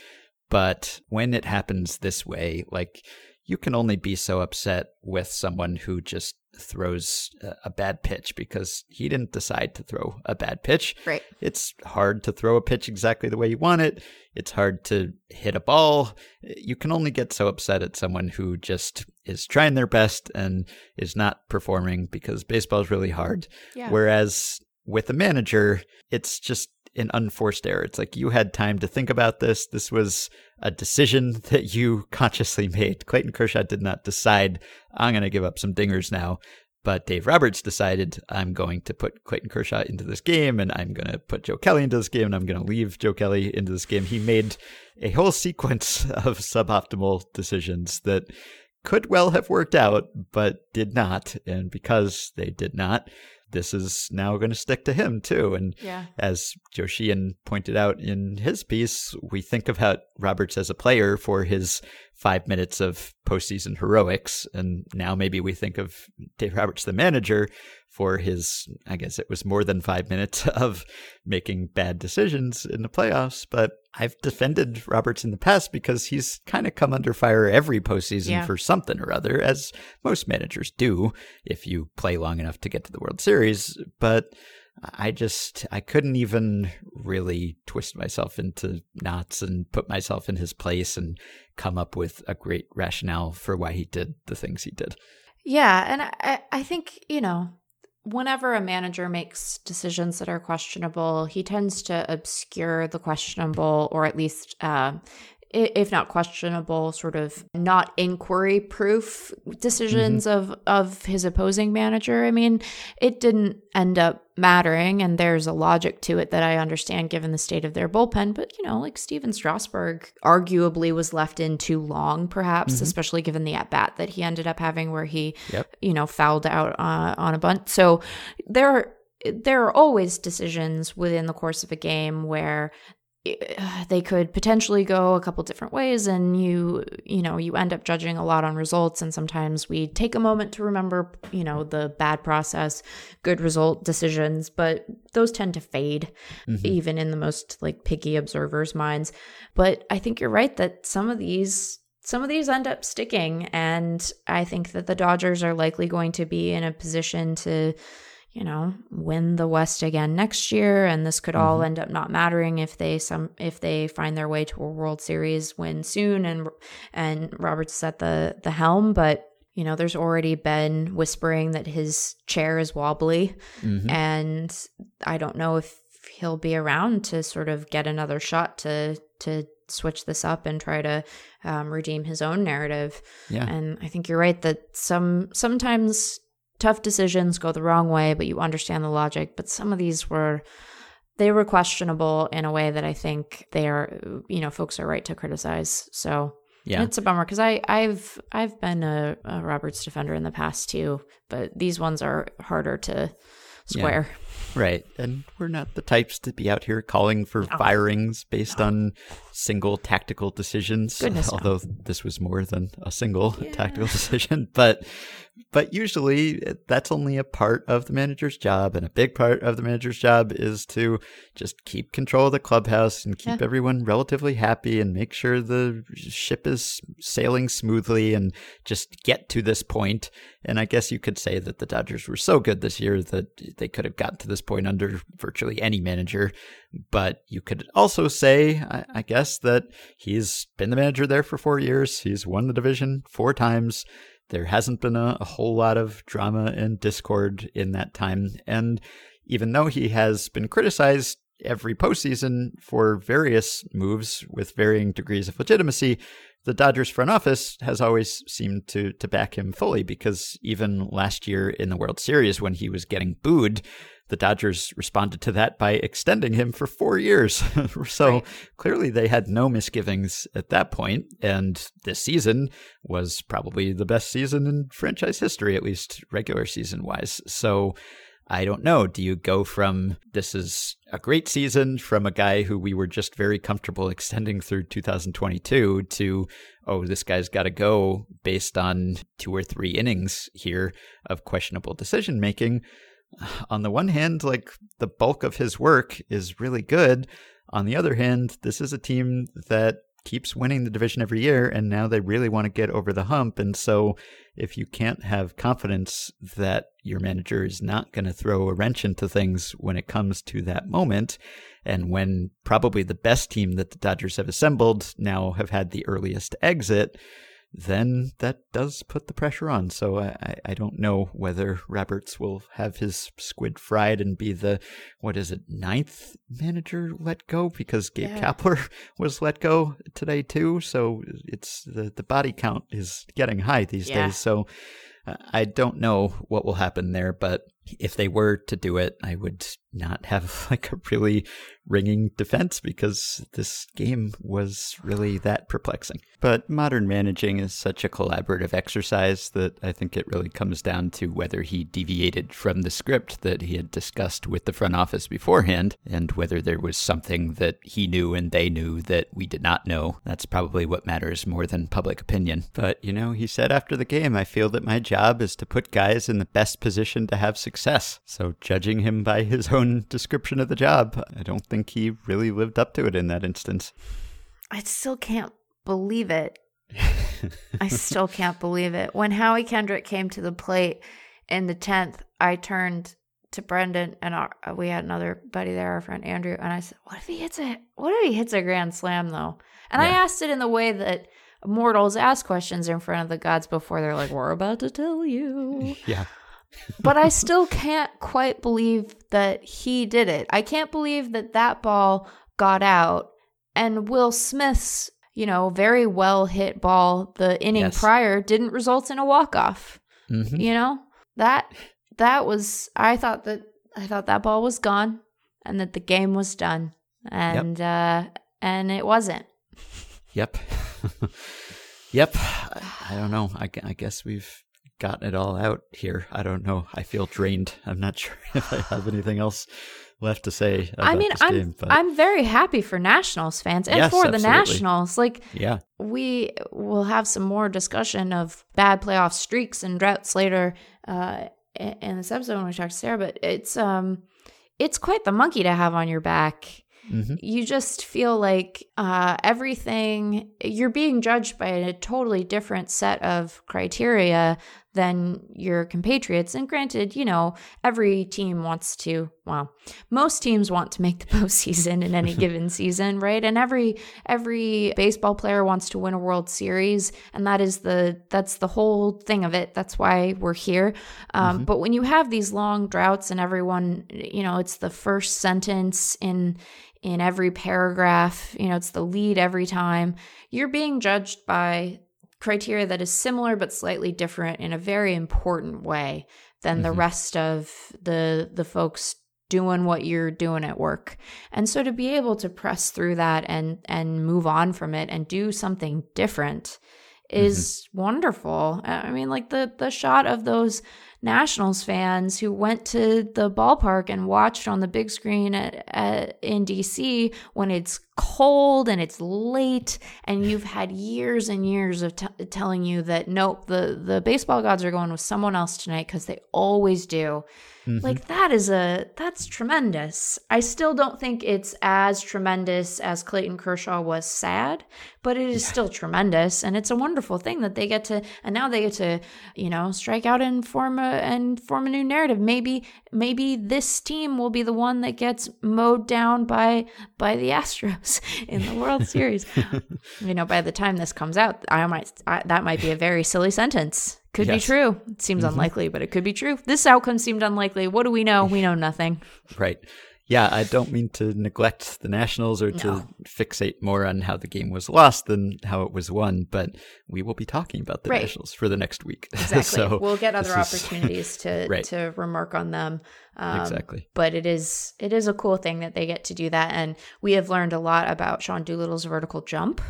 But when it happens this way, like you can only be so upset with someone who just throws a bad pitch because he didn't decide to throw a bad pitch. Right. It's hard to throw a pitch exactly the way you want it. It's hard to hit a ball. You can only get so upset at someone who just is trying their best and is not performing because baseball is really hard. Yeah. Whereas with a manager, it's just an unforced error. It's like you had time to think about this. This was a decision that you consciously made. Clayton Kershaw did not decide, I'm going to give up some dingers now. But Dave Roberts decided, I'm going to put Clayton Kershaw into this game and I'm going to put Joe Kelly into this game and I'm going to leave Joe Kelly into this game. He made a whole sequence of suboptimal decisions that could well have worked out, but did not. And because they did not, this is now going to stick to him too. And yeah. as Joe Sheehan pointed out in his piece, we think of how Roberts as a player for his five minutes of postseason heroics, and now maybe we think of Dave Roberts, the manager, for his, I guess it was more than five minutes of making bad decisions in the playoffs. But I've defended Roberts in the past because he's kind of come under fire every postseason Yeah. for something or other, as most managers do if you play long enough to get to the World Series. But I just I couldn't even really twist myself into knots and put myself in his place and come up with a great rationale for why he did the things he did. Yeah, and I, I think you know, whenever a manager makes decisions that are questionable, he tends to obscure the questionable, or at least, uh, if not questionable, sort of not inquiry proof decisions of of his opposing manager. I mean, it didn't end up mattering, and there's a logic to it that I understand given the state of their bullpen. But you know, like Stephen Strasburg, arguably was left in too long, perhaps, especially given the at bat that he ended up having, where he, Yep. you know, fouled out uh, on a bunt. So there, there are always decisions within the course of a game where they could potentially go a couple different ways and you you know you end up judging a lot on results. And sometimes we take a moment to remember you know the bad process good result decisions but those tend to fade mm-hmm. even in the most like picky observers minds. But i think you're right that some of these some of these end up sticking. And i think that the dodgers are likely going to be in a position to you know win the west again next year and this could all end up not mattering if they some if they find their way to a world series win soon and and roberts at the the helm. But you know there's already been whispering that his chair is wobbly and i don't know if he'll be around to sort of get another shot to to switch this up and try to um, redeem his own narrative. Yeah. and I think you're right that some sometimes tough decisions go the wrong way, but you understand the logic. But some of these were they were questionable in a way that I think they are you know folks are right to criticize. So Yeah. it's a bummer because I I've I've been a, a Roberts defender in the past too, but these ones are harder to square. Right. And we're not the types to be out here calling for firings based on single tactical decisions. Goodness, no. although this was more than a single tactical decision. But but usually that's only a part of the manager's job. And a big part of the manager's job is to just keep control of the clubhouse and keep Yeah. everyone relatively happy and make sure the ship is sailing smoothly and just get to this point. And I guess you could say that the Dodgers were so good this year that they could have gotten to this point under virtually any manager. But you could also say, I, I guess, that he's been the manager there for four years. He's won the division four times. There hasn't been a, a whole lot of drama and discord in that time. And even though he has been criticized every postseason for various moves with varying degrees of legitimacy, the Dodgers front office has always seemed to to back him fully because even last year in the World Series when he was getting booed, the Dodgers responded to that by extending him for 4 years. so Right. clearly they had no misgivings at that point and this season was probably the best season in franchise history at least regular season wise. So I don't know. Do you go from this is a great season from a guy who we were just very comfortable extending through 2022 to, oh, this guy's got to go based on two or three innings here of questionable decision making? On the one hand, like the bulk of his work is really good. On the other hand, this is a team that keeps winning the division every year, and now they really want to get over the hump. And so, if you can't have confidence that your manager is not going to throw a wrench into things when it comes to that moment, and when probably the best team that the Dodgers have assembled now have had the earliest exit, then that does put the pressure on. So I, I don't know whether Roberts will have his squid fried and be the, what is it, ninth manager let go because Gabe yeah. Kapler was let go today too. So it's the, the body count is getting high these yeah. days. So uh, I don't know what will happen there, but if they were to do it, I would not have like a really ringing defense because this game was really that perplexing. But modern managing is such a collaborative exercise that I think it really comes down to whether he deviated from the script that he had discussed with the front office beforehand and whether there was something that he knew and they knew that we did not know. That's probably what matters more than public opinion. But, you know, he said after the game, I feel that my job is to put guys in the best position to have success. So judging him by his own description of the job, I don't think he really lived up to it in that instance. I still can't believe it. I still can't believe it. When Howie Kendrick came to the plate in the 10th, I turned to Brendan and our, uh, we had another buddy there, our friend Andrew, and I said, "What if he hits a What if he hits a grand slam though?" And yeah. I asked it in the way that mortals ask questions in front of the gods before they're like, "We're about to tell you." Yeah but I still can't quite believe that he did it. I can't believe that that ball got out and Will Smith's, you know, very well hit ball the inning yes. prior didn't result in a walk off. Mm-hmm. You know? That that was I thought that I thought that ball was gone and that the game was done. And yep. uh and it wasn't. Yep. yep. I, I don't know. I, I guess we've gotten it all out here. I don't know. I feel drained. I'm not sure if I have anything else left to say. I mean, I'm game, I'm very happy for Nationals fans and yes, for the Nationals. Like, yeah, we will have some more discussion of bad playoff streaks and droughts later uh, in this episode when we talk to Sara. But it's um, it's quite the monkey to have on your back Mm-hmm. You just feel like uh, everything, you're being judged by a totally different set of criteria than your compatriots. And granted, you know, every team wants to, well, most teams want to make the postseason in any given season, right? And every every baseball player wants to win a World Series, and that is the that's the whole thing of it. That's why we're here. Um, mm-hmm. But when you have these long droughts and everyone, you know, it's the first sentence in in every paragraph. You know, it's the lead every time. You're being judged by criteria that is similar but slightly different in a very important way than mm-hmm. the rest of the the folks doing what you're doing at work. And so to be able to press through that and and move on from it and do something different is mm-hmm. wonderful. I mean like the the shot of those Nationals fans who went to the ballpark and watched on the big screen at, at, in DC when it's cold and it's late and you've had years and years of t- telling you that nope the the baseball gods are going with someone else tonight because they always do Mm-hmm. Like that is a that's tremendous. I still don't think it's as tremendous as Clayton Kershaw was sad, but it is yeah. still tremendous and it's a wonderful thing that they get to and now they get to, you know, strike out and form a and form a new narrative. Maybe maybe this team will be the one that gets mowed down by by the Astros in the World Series. you know, by the time this comes out, I might I, that might be a very silly sentence. Could yes. be true. It seems mm-hmm. unlikely, but it could be true. This outcome seemed unlikely. What do we know? We know nothing. Right. Yeah, I don't mean to neglect the Nationals or no. to fixate more on how the game was lost than how it was won, but we will be talking about the right. Nationals for the next week. Exactly. so we'll get other opportunities is... to right. to remark on them. Um, exactly. But it is it is a cool thing that they get to do that, and we have learned a lot about Sean Doolittle's vertical jump.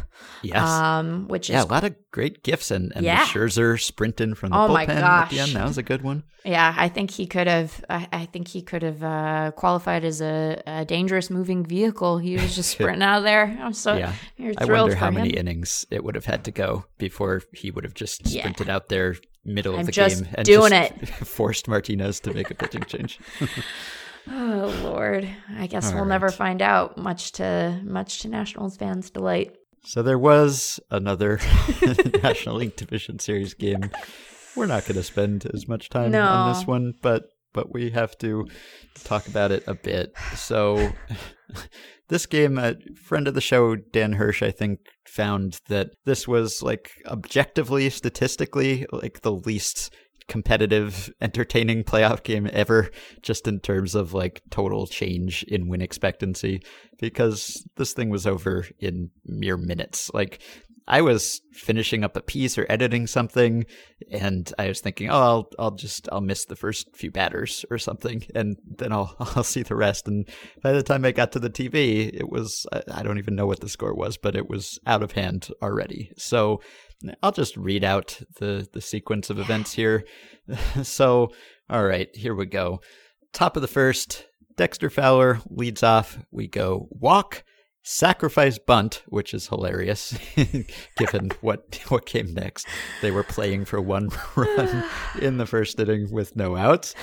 Yes. Um, which yeah, is a lot of great gifts, and and yeah. the Scherzer sprinting from the oh bullpen at the end. That was a good one. Yeah, I think he could have. I, I think he could have uh, qualified as a, a, dangerous moving vehicle. He was just sprinting out of there. I'm so yeah. I wonder how many innings it would have had to go before he would have just sprinted yeah. out there middle I'm of the game and doing it. forced Martinez to make a pitching change. oh Lord, I guess All we'll right. never find out. Much to much to Nationals fans' delight. So there was another National League Division Series game. We're not going to spend as much time No. on this one, but but we have to talk about it a bit. So this game, a friend of the show, Dan Hirsch, I think, found that this was like objectively, statistically, like the least competitive, entertaining playoff game ever, just in terms of like total change in win expectancy, because this thing was over in mere minutes. Like, I was finishing up a piece or editing something, and I was thinking, oh, I'll I'll just I'll miss the first few batters or something, and then I'll I'll see the rest. And by the time I got to the TV, it was I, don't even know what the score was, but it was out of hand already. So I'll just read out the the sequence of events here. so, all right, here we go. Top of the first, Dexter Fowler leads off. We go walk, sacrifice bunt, which is hilarious given what what came next. They were playing for one run in the first inning with no outs.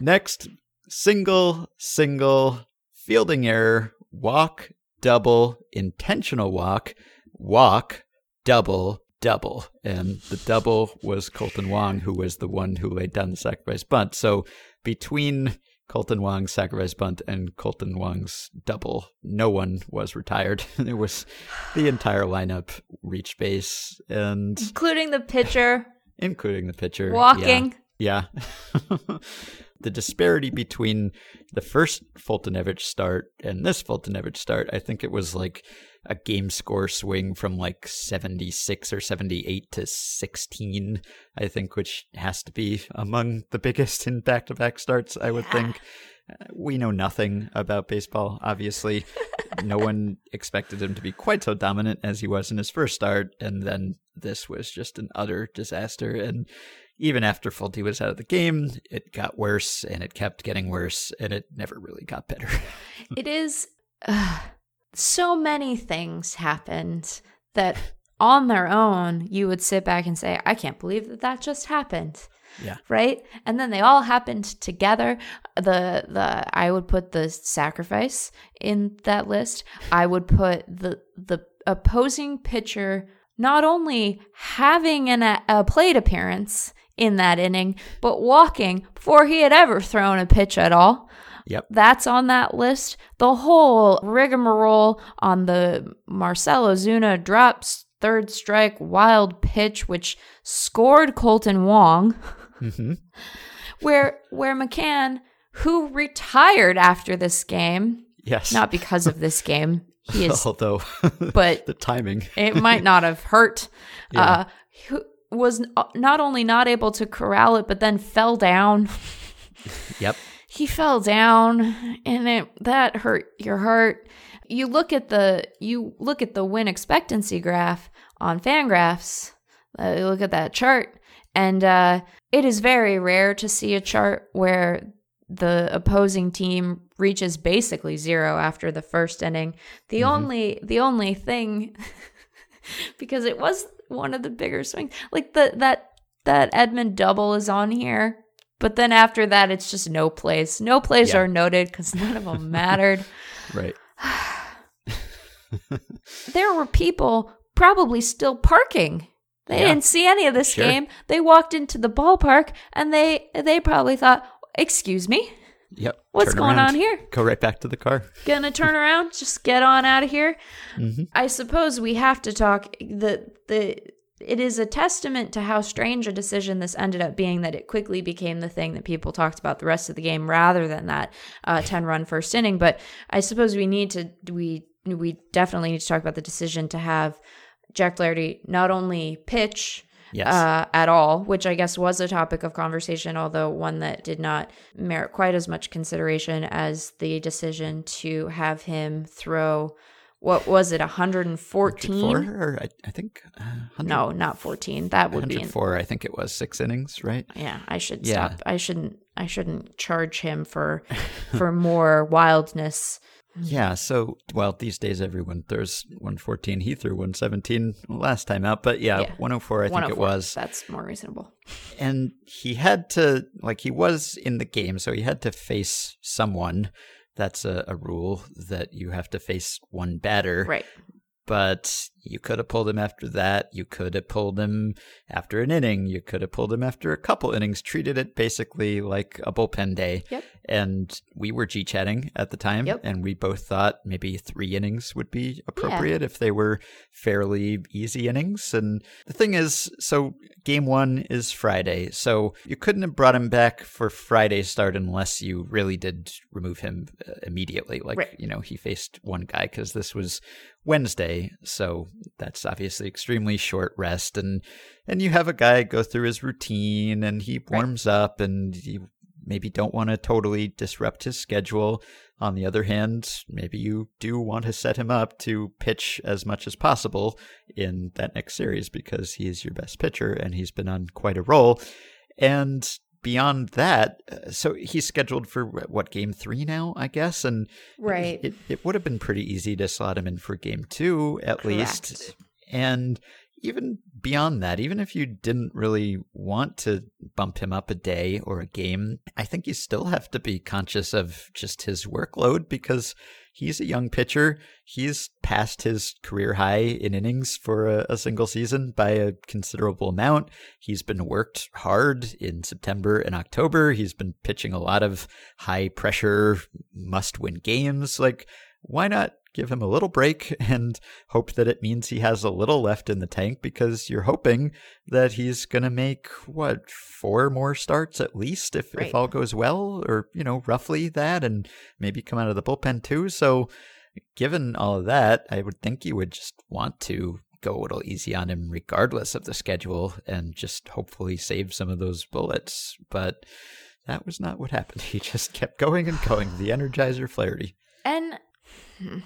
Next, single, single, fielding error, walk, double, intentional walk, walk, double, double. And the double was Kolten Wong, who was the one who laid down the sacrifice bunt. So between Kolten Wong's sacrifice bunt and Kolten Wong's double, no one was retired. it was the entire lineup reached base and including the pitcher including the pitcher yeah. walking. Yeah. the disparity between the first Foltynewicz start and this Foltynewicz start, I think it was like a game score swing from like 76 or 78 to 16, I think, which has to be among the biggest in back to back starts, I would think. Uh, We know nothing about baseball, obviously. no one expected him to be quite so dominant as he was in his first start, and then this was just an utter disaster. And even after Folty was out of the game, it got worse and it kept getting worse, and it never really got better. It is uh, so many things happened that on their own you would sit back and say, I can't believe that that just happened. Yeah. Right? And then they all happened together. The the I would put the sacrifice in that list. I would put the the opposing pitcher not only having an, a plate appearance in that inning, but walking before he had ever thrown a pitch at all. Yep. That's on that list. The whole rigmarole on the Marcell Ozuna drops third strike wild pitch, which scored Kolten Wong, hmm where where McCann, who retired after this game, Yes. not because of this game, he is, Although, but the timing. it might not have hurt. Yeah. Uh, who was not only not able to corral it, but then fell down. Yep. He fell down and it that hurt your heart. You look at the you look at the win expectancy graph on fangraphs uh, you look at that chart and uh, it is very rare to see a chart where the opposing team reaches basically zero after the first inning. The Mhm. only the only thing because it was one of the bigger swings like the that that Edman double is on here but then after that, it's just no plays. No plays Yeah. are noted because none of them mattered. Right. there were people probably still parking. They Yeah. didn't see any of this Sure. game. They walked into the ballpark and they they probably thought, "Excuse me, Yep. what's Turn going around. on here? Go right back to the car. Gonna turn around? Just get on out of here." hmm I suppose we have to talk the the it is a testament to how strange a decision this ended up being that it quickly became the thing that people talked about the rest of the game rather than that uh, 10 run first inning but I suppose we need to we we definitely need to talk about the decision to have Jack Flaherty not only pitch Yes. uh, at all, which I guess was a topic of conversation, although one that did not merit quite as much consideration as the decision to have him throw. What was it, 114? or I, I think. Uh, No, not 14. That would be. 104. I think it was six innings, right? Yeah, I should Yeah. stop. I shouldn't. I shouldn't charge him for for more wildness. Yeah, so well, these days everyone throws 114. He threw 117 last time out, but yeah, Yeah. 104 I think it was. That's more reasonable. And he had to like he was in the game, so he had to face someone. That's a, a rule that you have to face one batter. Right. but you could have pulled him after that. You could have pulled him after an inning. You could have pulled him after a couple innings, treated it basically like a bullpen day. Yep. And we were G chatting at the time, Yep. and we both thought maybe three innings would be appropriate if they were fairly easy innings. And the thing is, so game one is Friday. So you couldn't have brought him back for Friday's start unless you really did remove him uh, immediately. Like, Right. you know, he faced one guy because this was Wednesday, so that's obviously extremely short rest and and you have a guy go through his routine and he warms up and you maybe don't want to totally disrupt his schedule. On the other hand, maybe you do want to set him up to pitch as much as possible in that next series because he's your best pitcher and he's been on quite a roll. And beyond that, uh, so he's scheduled for what game three now, I guess, and Right. it, it would have been pretty easy to slot him in for game two at least. And even beyond that, even if you didn't really want to bump him up a day or a game, I think you still have to be conscious of just his workload because he's a young pitcher. He's passed his career high in innings for a, a single season by a considerable amount. He's been worked hard in September and October. He's been pitching a lot of high pressure, must win games. Like, why not give him a little break and hope that it means he has a little left in the tank because you're hoping that he's going to make what four more starts at least if, Right. if all goes well or you know roughly that and maybe come out of the bullpen too. So given all of that i would think you would just want to go a little easy on him regardless of the schedule and just hopefully save some of those bullets. But that was not what happened. He just kept going and going. The energizer flaherty And hmm,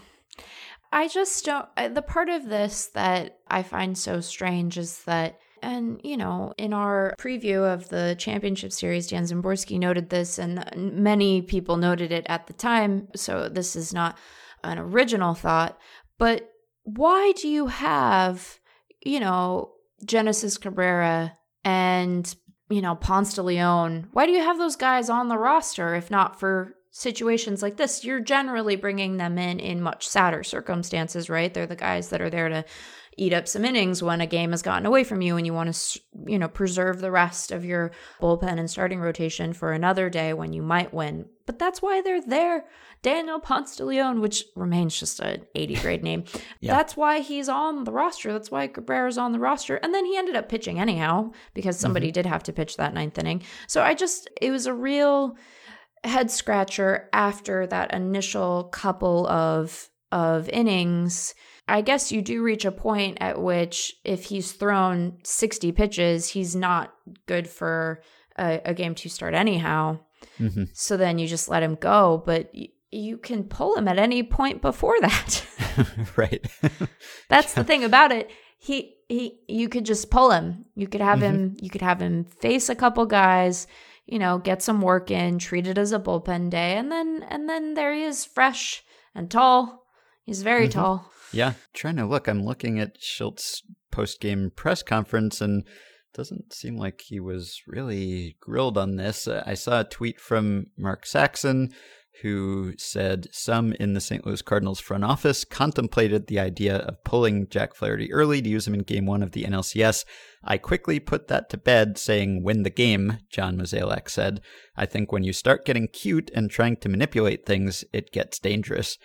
I just don't. The part of this that I find so strange is that, and you know, in our preview of the championship series, Dan Szymborski noted this, and many people noted it at the time. So this is not an original thought, but why do you have, you know, Genesis Cabrera and you know Ponce de Leon? Why do you have those guys on the roster if not for situations like this? You're generally bringing them in in much sadder circumstances, right? They're the guys that are there to eat up some innings when a game has gotten away from you and you want to you know preserve the rest of your bullpen and starting rotation for another day when you might win but that's why they're there daniel ponce de leon which remains just an 80 grade name Yeah. that's why he's on the roster that's why cabrera's on the roster and then he ended up pitching anyhow because somebody mm-hmm. did have to pitch that ninth inning so i just it was a real head scratcher after that initial couple of of innings I guess you do reach a point at which if he's thrown 60 pitches, he's not good for a, a game to start anyhow. mm-hmm. So then you just let him go, but y- you can pull him at any point before that. right That's the thing about it. He he you could just pull him. You could have him you could have him face a couple guys, you know, get some work in, treat it as a bullpen day, and then and then there he is fresh and tall. He's very Mhm. tall. Yeah, trying to look. I'm looking at Shildt's post game press conference, and doesn't seem like he was really grilled on this. I saw a tweet from Mark Saxon who said some in the St. Louis Cardinals front office contemplated the idea of pulling Jack Flaherty early to use him in game one of the NLCS. I quickly put that to bed, saying, win the game, John Mozeliak said. I think when you start getting cute and trying to manipulate things, it gets dangerous.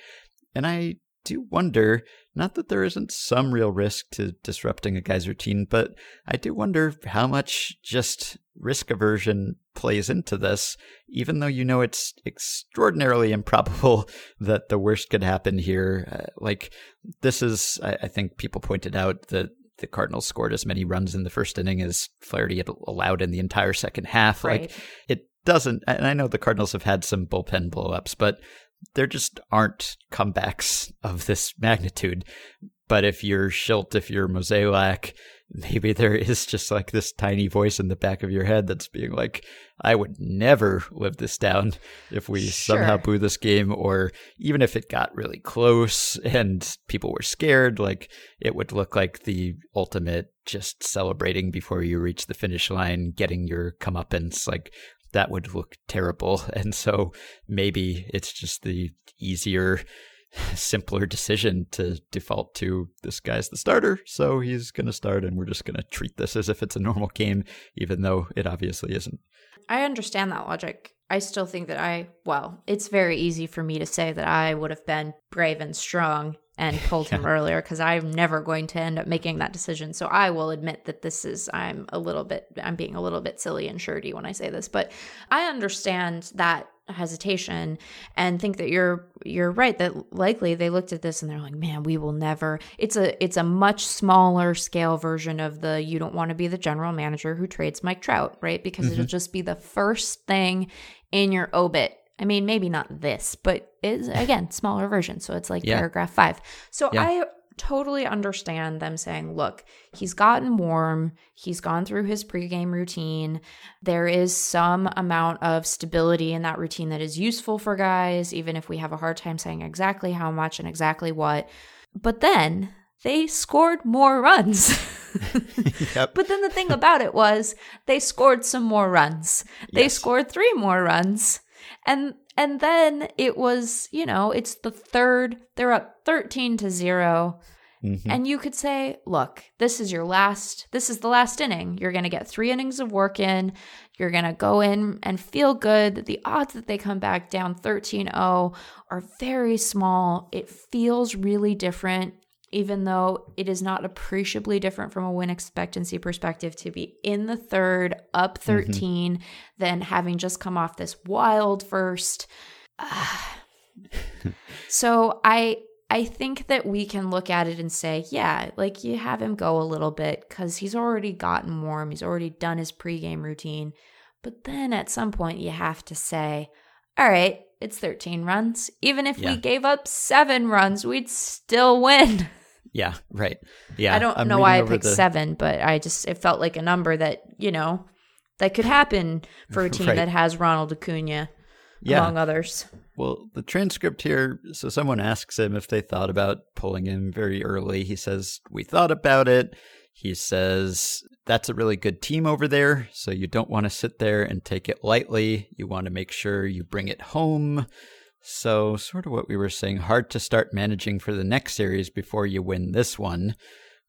And I do wonder, not that there isn't some real risk to disrupting a guy's routine, but I do wonder how much just risk aversion plays into this, even though you know it's extraordinarily improbable that the worst could happen here. Uh, like, this is, I, I think people pointed out that the Cardinals scored as many runs in the first inning as Flaherty had allowed in the entire second half. Right. Like, it doesn't, and I know the Cardinals have had some bullpen blowups, but there just aren't comebacks of this magnitude. But if you're Shildt, if you're Mozeliak, maybe there is just like this tiny voice in the back of your head that's being like, I would never live this down if we somehow blew this game, or even if it got really close and people were scared, like it would look like the ultimate just celebrating before you reach the finish line, getting your comeuppance. Like that would look terrible. And so maybe it's just the easier simpler decision to default to this guy's the starter, so he's going to start, and we're just going to treat this as if it's a normal game, even though it obviously isn't. I understand that logic. I still think that I, well, it's very easy for me to say that I would have been brave and strong and pulled him earlier because I'm never going to end up making that decision. So I will admit that this is, I'm a little bit, I'm being a little bit silly and shirty when I say this, but I understand that hesitation and think that you're you're right that likely they looked at this and they're like man we will never it's a it's a much smaller scale version of the you don't want to be the general manager who trades Mike Trout right because mm-hmm. it'll just be the first thing in your obit I mean, maybe not this, but it's again smaller version. So it's like yeah. paragraph five. So yeah. I totally understand them saying, look, he's gotten warm. He's gone through his pregame routine. There is some amount of stability in that routine that is useful for guys, even if we have a hard time saying exactly how much and exactly what. But then they scored more runs. yep. But then the thing about it was they scored some more runs. They yes. scored three more runs. And and then it was, you know, it's the third, they're up 13 to 0. Mm-hmm. And you could say, look, this is your last, this is the last inning. You're going to get three innings of work in. You're going to go in and feel good. The odds that they come back down 13 0 are very small. It feels really different even though it is not appreciably different from a win expectancy perspective to be in the third, up mm-hmm. 13, mm-hmm. than having just come off this wild first. so I I think that we can look at it and say, yeah, like you have him go a little bit because he's already gotten warm. He's already done his pregame routine. But then at some point, you have to say, all right, it's 13 runs. Even if yeah. we gave up seven runs, we'd still win. Yeah, right. Yeah. I don't I'm know why I picked the... seven, but I just it felt like a number that, you know, that could happen for a team right. that has Ronald Acuna yeah. among others. Well, the transcript here, so someone asks him if they thought about pulling him very early. He says, We thought about it. He says, That's a really good team over there. So you don't want to sit there and take it lightly. You want to make sure you bring it home. So, sort of what we were saying hard to start managing for the next series before you win this one.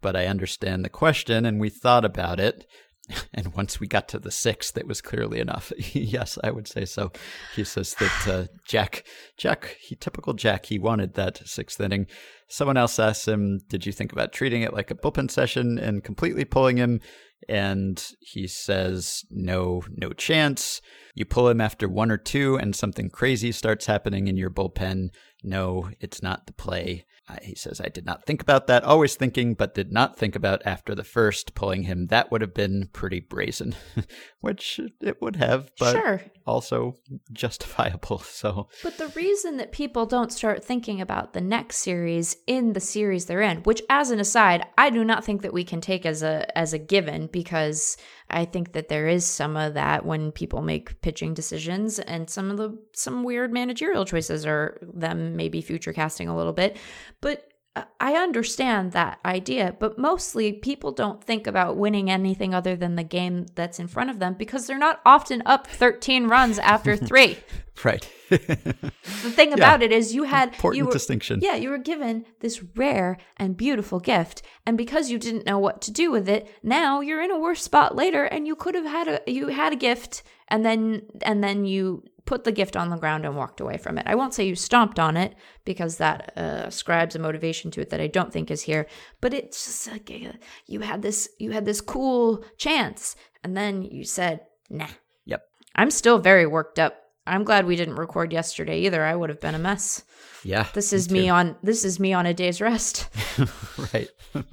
But I understand the question, and we thought about it. And once we got to the sixth, it was clearly enough. yes, I would say so. He says that uh, Jack, Jack, he typical Jack, he wanted that sixth inning. Someone else asked him, "Did you think about treating it like a bullpen session and completely pulling him?" And he says, "No, no chance." You pull him after one or two, and something crazy starts happening in your bullpen. No, it's not the play. Uh, he says, I did not think about that, always thinking, but did not think about after the first pulling him. That would have been pretty brazen, which it would have, but sure. also justifiable. So, but the reason that people don't start thinking about the next series in the series they're in, which, as an aside, I do not think that we can take as a as a given because I think that there is some of that when people make pitching decisions, and some of the some weird managerial choices are them maybe future casting a little bit. But I understand that idea, but mostly people don't think about winning anything other than the game that's in front of them because they're not often up 13 runs after three. right. the thing about yeah. it is you had important you were, distinction. Yeah, you were given this rare and beautiful gift, and because you didn't know what to do with it, now you're in a worse spot later, and you could have had a you had a gift, and then and then you put the gift on the ground and walked away from it. I won't say you stomped on it because that uh, ascribes a motivation to it that I don't think is here. But it's just like uh, you had this you had this cool chance, and then you said nah. Yep. I'm still very worked up. I'm glad we didn't record yesterday either. I would have been a mess. Yeah. This is me, me on this is me on a day's rest. right.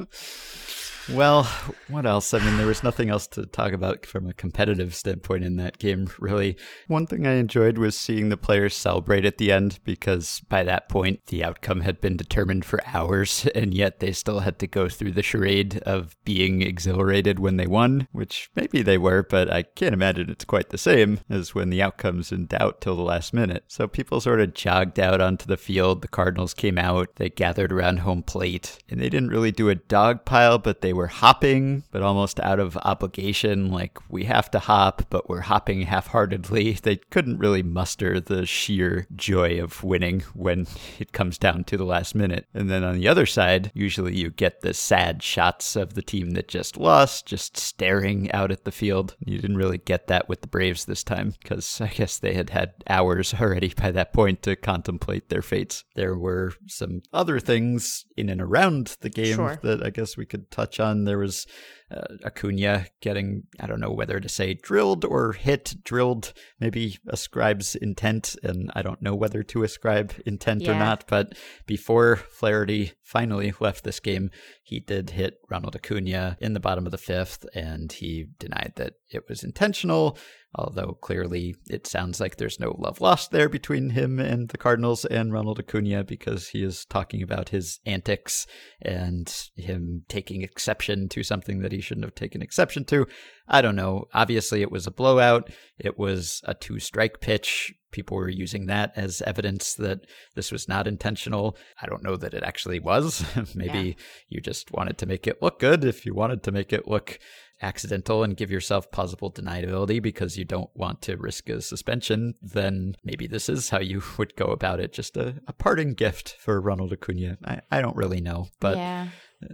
Well, what else? I mean, there was nothing else to talk about from a competitive standpoint in that game, really. One thing I enjoyed was seeing the players celebrate at the end because by that point, the outcome had been determined for hours, and yet they still had to go through the charade of being exhilarated when they won, which maybe they were, but I can't imagine it's quite the same as when the outcome's in doubt till the last minute. So people sort of jogged out onto the field. The Cardinals came out, they gathered around home plate, and they didn't really do a dog pile, but they they were hopping, but almost out of obligation. Like, we have to hop, but we're hopping half heartedly. They couldn't really muster the sheer joy of winning when it comes down to the last minute. And then on the other side, usually you get the sad shots of the team that just lost, just staring out at the field. You didn't really get that with the Braves this time because I guess they had had hours already by that point to contemplate their fates. There were some other things in and around the game sure. that I guess we could touch on. There was uh, Acuna getting, I don't know whether to say drilled or hit. Drilled maybe ascribes intent, and I don't know whether to ascribe intent yeah. or not. But before Flaherty finally left this game, he did hit Ronald Acuna in the bottom of the fifth, and he denied that it was intentional although clearly it sounds like there's no love lost there between him and the Cardinals and Ronald Acuna because he is talking about his antics and him taking exception to something that he shouldn't have taken exception to. I don't know. Obviously, it was a blowout. It was a two strike pitch. People were using that as evidence that this was not intentional. I don't know that it actually was. Maybe yeah. you just wanted to make it look good. If you wanted to make it look accidental and give yourself plausible deniability because you don't want to risk a suspension, then maybe this is how you would go about it. Just a, a parting gift for Ronald Acuna. I, I don't really know, but yeah.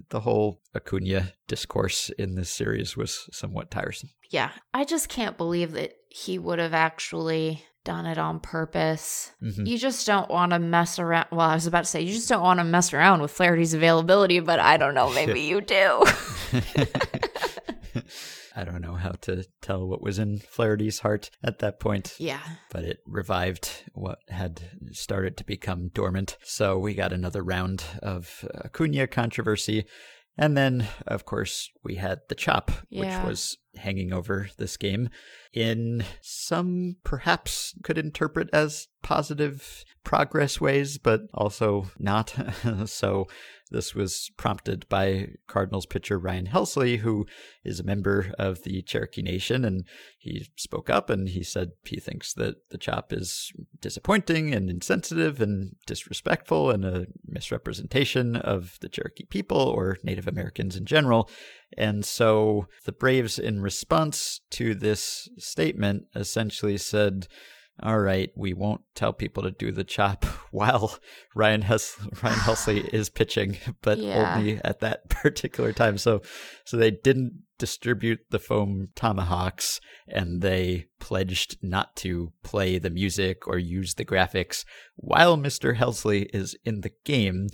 The whole Acuna discourse in this series was somewhat tiresome. Yeah. I just can't believe that he would have actually done it on purpose. Mm-hmm. You just don't want to mess around. Well, I was about to say, you just don't want to mess around with Flaherty's availability, but I don't know. Maybe you do. I don't know how to tell what was in Flaherty's heart at that point. Yeah. But it revived what had started to become dormant. So we got another round of Acuna controversy. And then, of course, we had the chop, yeah. which was hanging over this game in some perhaps could interpret as positive progress ways, but also not. so this was prompted by Cardinals pitcher Ryan Helsley, who is a member of the Cherokee Nation, and he spoke up and he said he thinks that the chop is disappointing and insensitive and disrespectful and a misrepresentation of the Cherokee people or Native Americans in general. And so the Braves, in response to this statement, essentially said, all right, we won't tell people to do the chop while Ryan Hes- Ryan Helsley is pitching, but yeah. only at that particular time. So, so they didn't distribute the foam tomahawks, and they pledged not to play the music or use the graphics while Mister Helsley is in the game.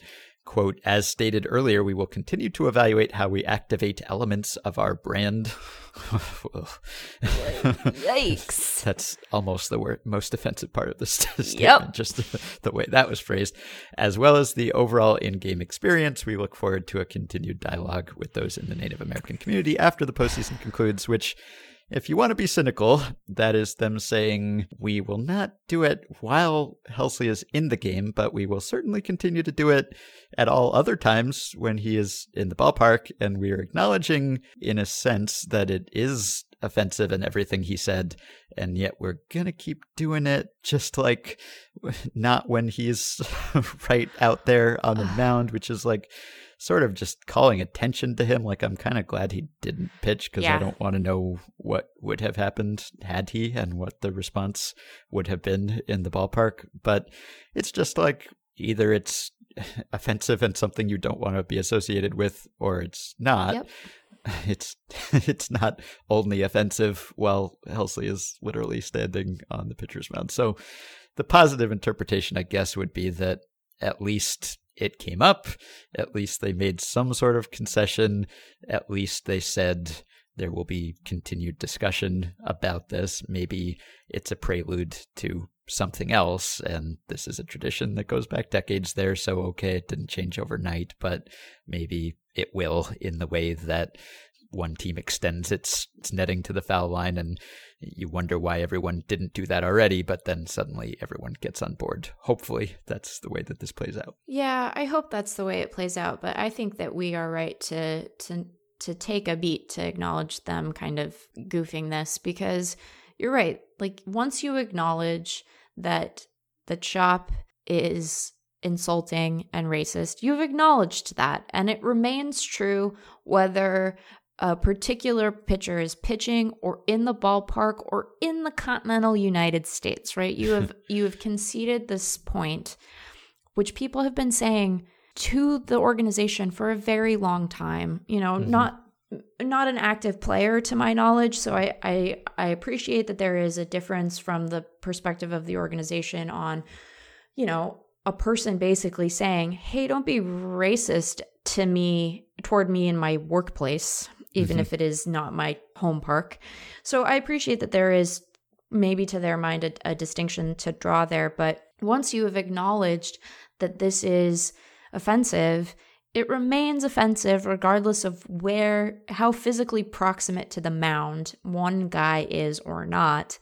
Quote, as stated earlier, we will continue to evaluate how we activate elements of our brand. Yikes. That's almost the word, most offensive part of this statement, yep. just the, the way that was phrased, as well as the overall in game experience. We look forward to a continued dialogue with those in the Native American community after the postseason concludes, which if you want to be cynical, that is them saying, we will not do it while Helsley is in the game, but we will certainly continue to do it at all other times when he is in the ballpark. And we are acknowledging, in a sense, that it is offensive and everything he said. And yet we're going to keep doing it just like not when he's right out there on the ah. mound, which is like, sort of just calling attention to him. Like I'm kind of glad he didn't pitch because yeah. I don't want to know what would have happened had he and what the response would have been in the ballpark. But it's just like either it's offensive and something you don't want to be associated with, or it's not. Yep. It's it's not only offensive while Helsley is literally standing on the pitcher's mound. So the positive interpretation, I guess, would be that at least it came up. At least they made some sort of concession. At least they said there will be continued discussion about this. Maybe it's a prelude to something else. And this is a tradition that goes back decades there. So, okay, it didn't change overnight, but maybe it will in the way that one team extends its, its netting to the foul line and you wonder why everyone didn't do that already, but then suddenly everyone gets on board. Hopefully, that's the way that this plays out. Yeah, I hope that's the way it plays out, but I think that we are right to to to take a beat to acknowledge them kind of goofing this because you're right. Like once you acknowledge that the chop is insulting and racist. You've acknowledged that, and it remains true whether a particular pitcher is pitching or in the ballpark or in the continental United States, right? You have you have conceded this point which people have been saying to the organization for a very long time. You know, mm-hmm. not not an active player to my knowledge, so I, I I appreciate that there is a difference from the perspective of the organization on, you know, a person basically saying, "Hey, don't be racist to me toward me in my workplace, even mm-hmm. if it is not my home park." So I appreciate that there is maybe to their mind a, a distinction to draw there, but once you have acknowledged that this is offensive, it remains offensive regardless of where, how physically proximate to the mound one guy is or not.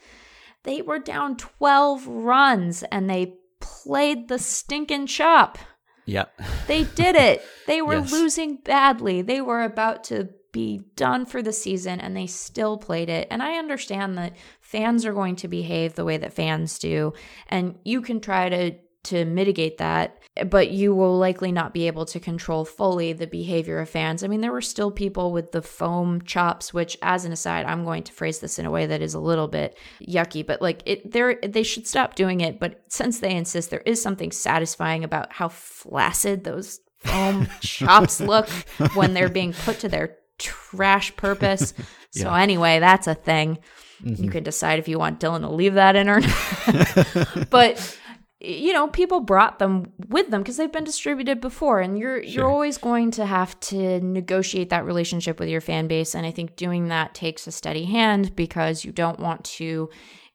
They were down 12 runs and they played the stinking chop. Yeah. They did it. They were yes. losing badly. They were about to be done for the season and they still played it. And I understand that fans are going to behave the way that fans do and you can try to to mitigate that, but you will likely not be able to control fully the behavior of fans. I mean, there were still people with the foam chops, which, as an aside, I'm going to phrase this in a way that is a little bit yucky, but like it, they they should stop doing it. But since they insist, there is something satisfying about how flaccid those foam chops look when they're being put to their trash purpose. So anyway, that's a thing. Mm-hmm. You can decide if you want Dylan to leave that in or not. but you know people brought them with them because they've been distributed before and you're sure. you're always going to have to negotiate that relationship with your fan base and i think doing that takes a steady hand because you don't want to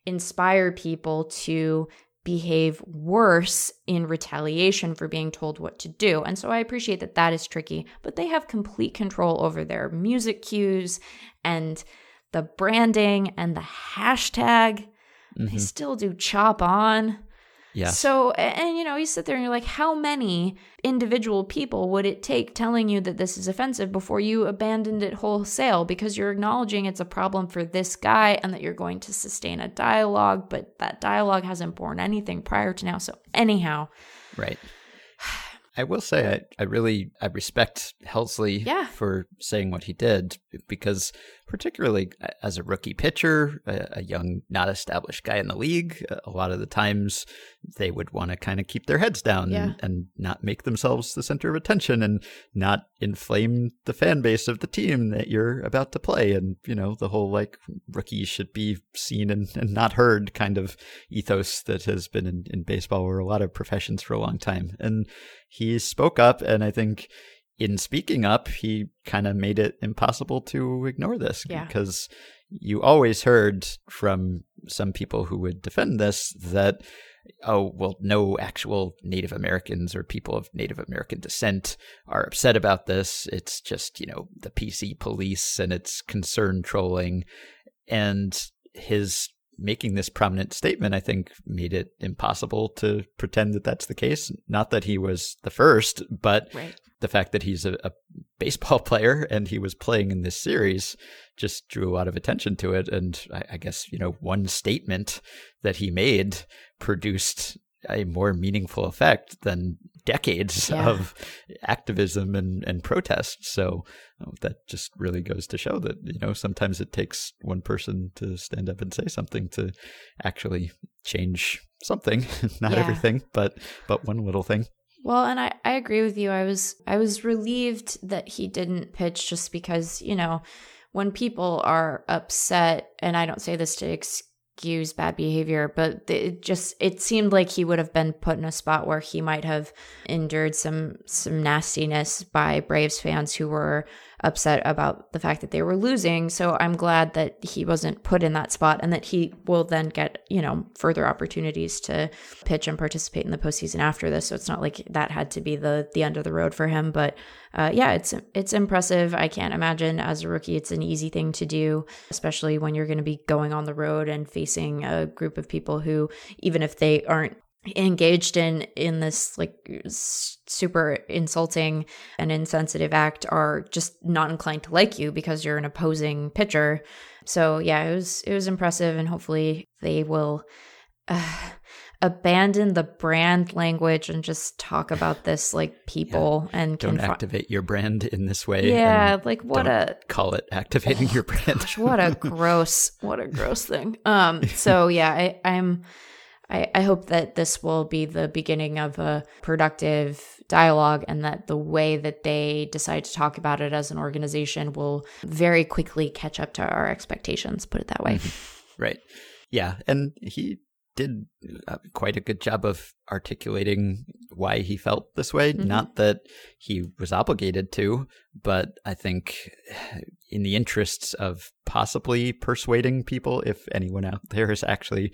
inspire people to behave worse in retaliation for being told what to do. And so i appreciate that that is tricky but they have complete control over their music cues and the branding and the hashtag. Mm-hmm. they still do chop on yeah. So, and you know, you sit there and you're like, how many individual people would it take telling you that this is offensive before you abandoned it wholesale because you're acknowledging it's a problem for this guy and that you're going to sustain a dialogue, but that dialogue hasn't borne anything prior to now. So, anyhow. Right. I will say I, I really I respect Helsley yeah. for saying what he did because particularly uh, as a rookie pitcher, a, a, young, not established guy in the league, uh, a lot of the times they would want to kind of keep their heads down yeah. and, and, not make themselves the center of attention and not inflame the fan base of the team that you're about to play. And, you know, the whole like rookies should be seen and, and not heard kind of ethos that has been in, in baseball or a lot of professions for a long time. And he spoke up, and I think in speaking up, he kind of made it impossible to ignore this yeah. because you always heard from some people who would defend this that oh well no actual native americans or people of native american descent are upset about this it's just you know the pc police and it's concern trolling and his making this prominent statement, I think, made it impossible to pretend that that's the case. Not that he was the first, but right. The fact that he's a, a, baseball player and he was playing in this series just drew a lot of attention to it. And I, I guess, you know, one statement that he made produced a more meaningful effect than decades yeah. of activism and, and protest. So that just really goes to show that, you know, sometimes it takes one person to stand up and say something to actually change something, not yeah. everything, but but one little thing. Well, and I, I agree with you. I was I was relieved that he didn't pitch just because, you know, when people are upset, and I don't say this to excuse bad behavior, but it just it seemed like he would have been put in a spot where he might have endured some some nastiness by Braves fans who were upset about the fact that they were losing. So I'm glad that he wasn't put in that spot and that he will then get, you know, further opportunities to pitch and participate in the postseason after this. So it's not like that had to be the the end of the road for him. But uh, yeah, it's it's impressive. I can't imagine as a rookie it's an easy thing to do, especially when you're going to be going on the road and facing a group of people who, even if they aren't engaged in in this like super insulting and insensitive act are just not inclined to like you because you're an opposing pitcher so yeah it was it was impressive and hopefully they will uh, abandon the brand language and just talk about this like people yeah. and don't activate your brand in this way. Yeah, like what a call it activating oh, your brand. Gosh, what a gross, what a gross thing. Um. So yeah, I, I'm. I, I hope that this will be the beginning of a productive dialogue and that the way that they decide to talk about it as an organization will very quickly catch up to our expectations, put it that way. Mm-hmm. Right. Yeah. And he did uh, quite a good job of articulating why he felt this way. Mm-hmm. Not that he was obligated to, but I think in the interests of possibly persuading people, if anyone out there is actually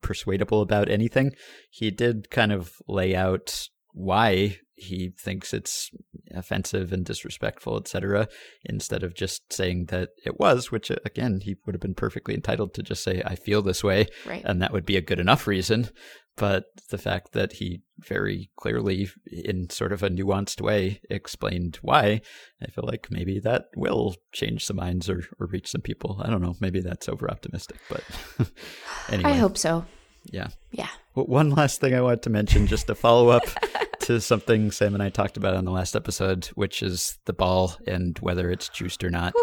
persuadable about anything, he did kind of lay out why he thinks it's offensive and disrespectful, etc., instead of just saying that it was, which uh, again, he would have been perfectly entitled to just say, I feel this way. Right. And that would be a good enough reason. But the fact that he very clearly, in sort of a nuanced way, explained why, I feel like maybe that will change some minds or, or reach some people. I don't know. Maybe that's over optimistic, but anyway. I hope so. Yeah. Yeah. Well, one last thing I wanted to mention, just to follow up to something Sam and I talked about on the last episode, which is the ball and whether it's juiced or not.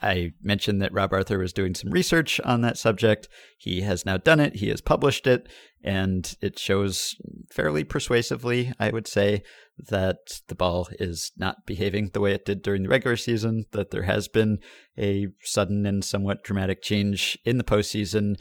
I mentioned that Rob Arthur was doing some research on that subject. He has now done it, he has published it, and it shows fairly persuasively, I would say, that the ball is not behaving the way it did during the regular season, that there has been a sudden and somewhat dramatic change in the postseason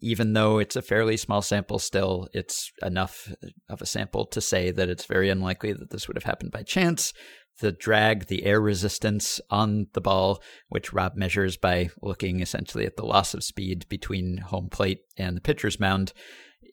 even though it's a fairly small sample still, it's enough of a sample to say that it's very unlikely that this would have happened by chance. The drag, the air resistance on the ball, which Rob measures by looking essentially at the loss of speed between home plate and the pitcher's mound,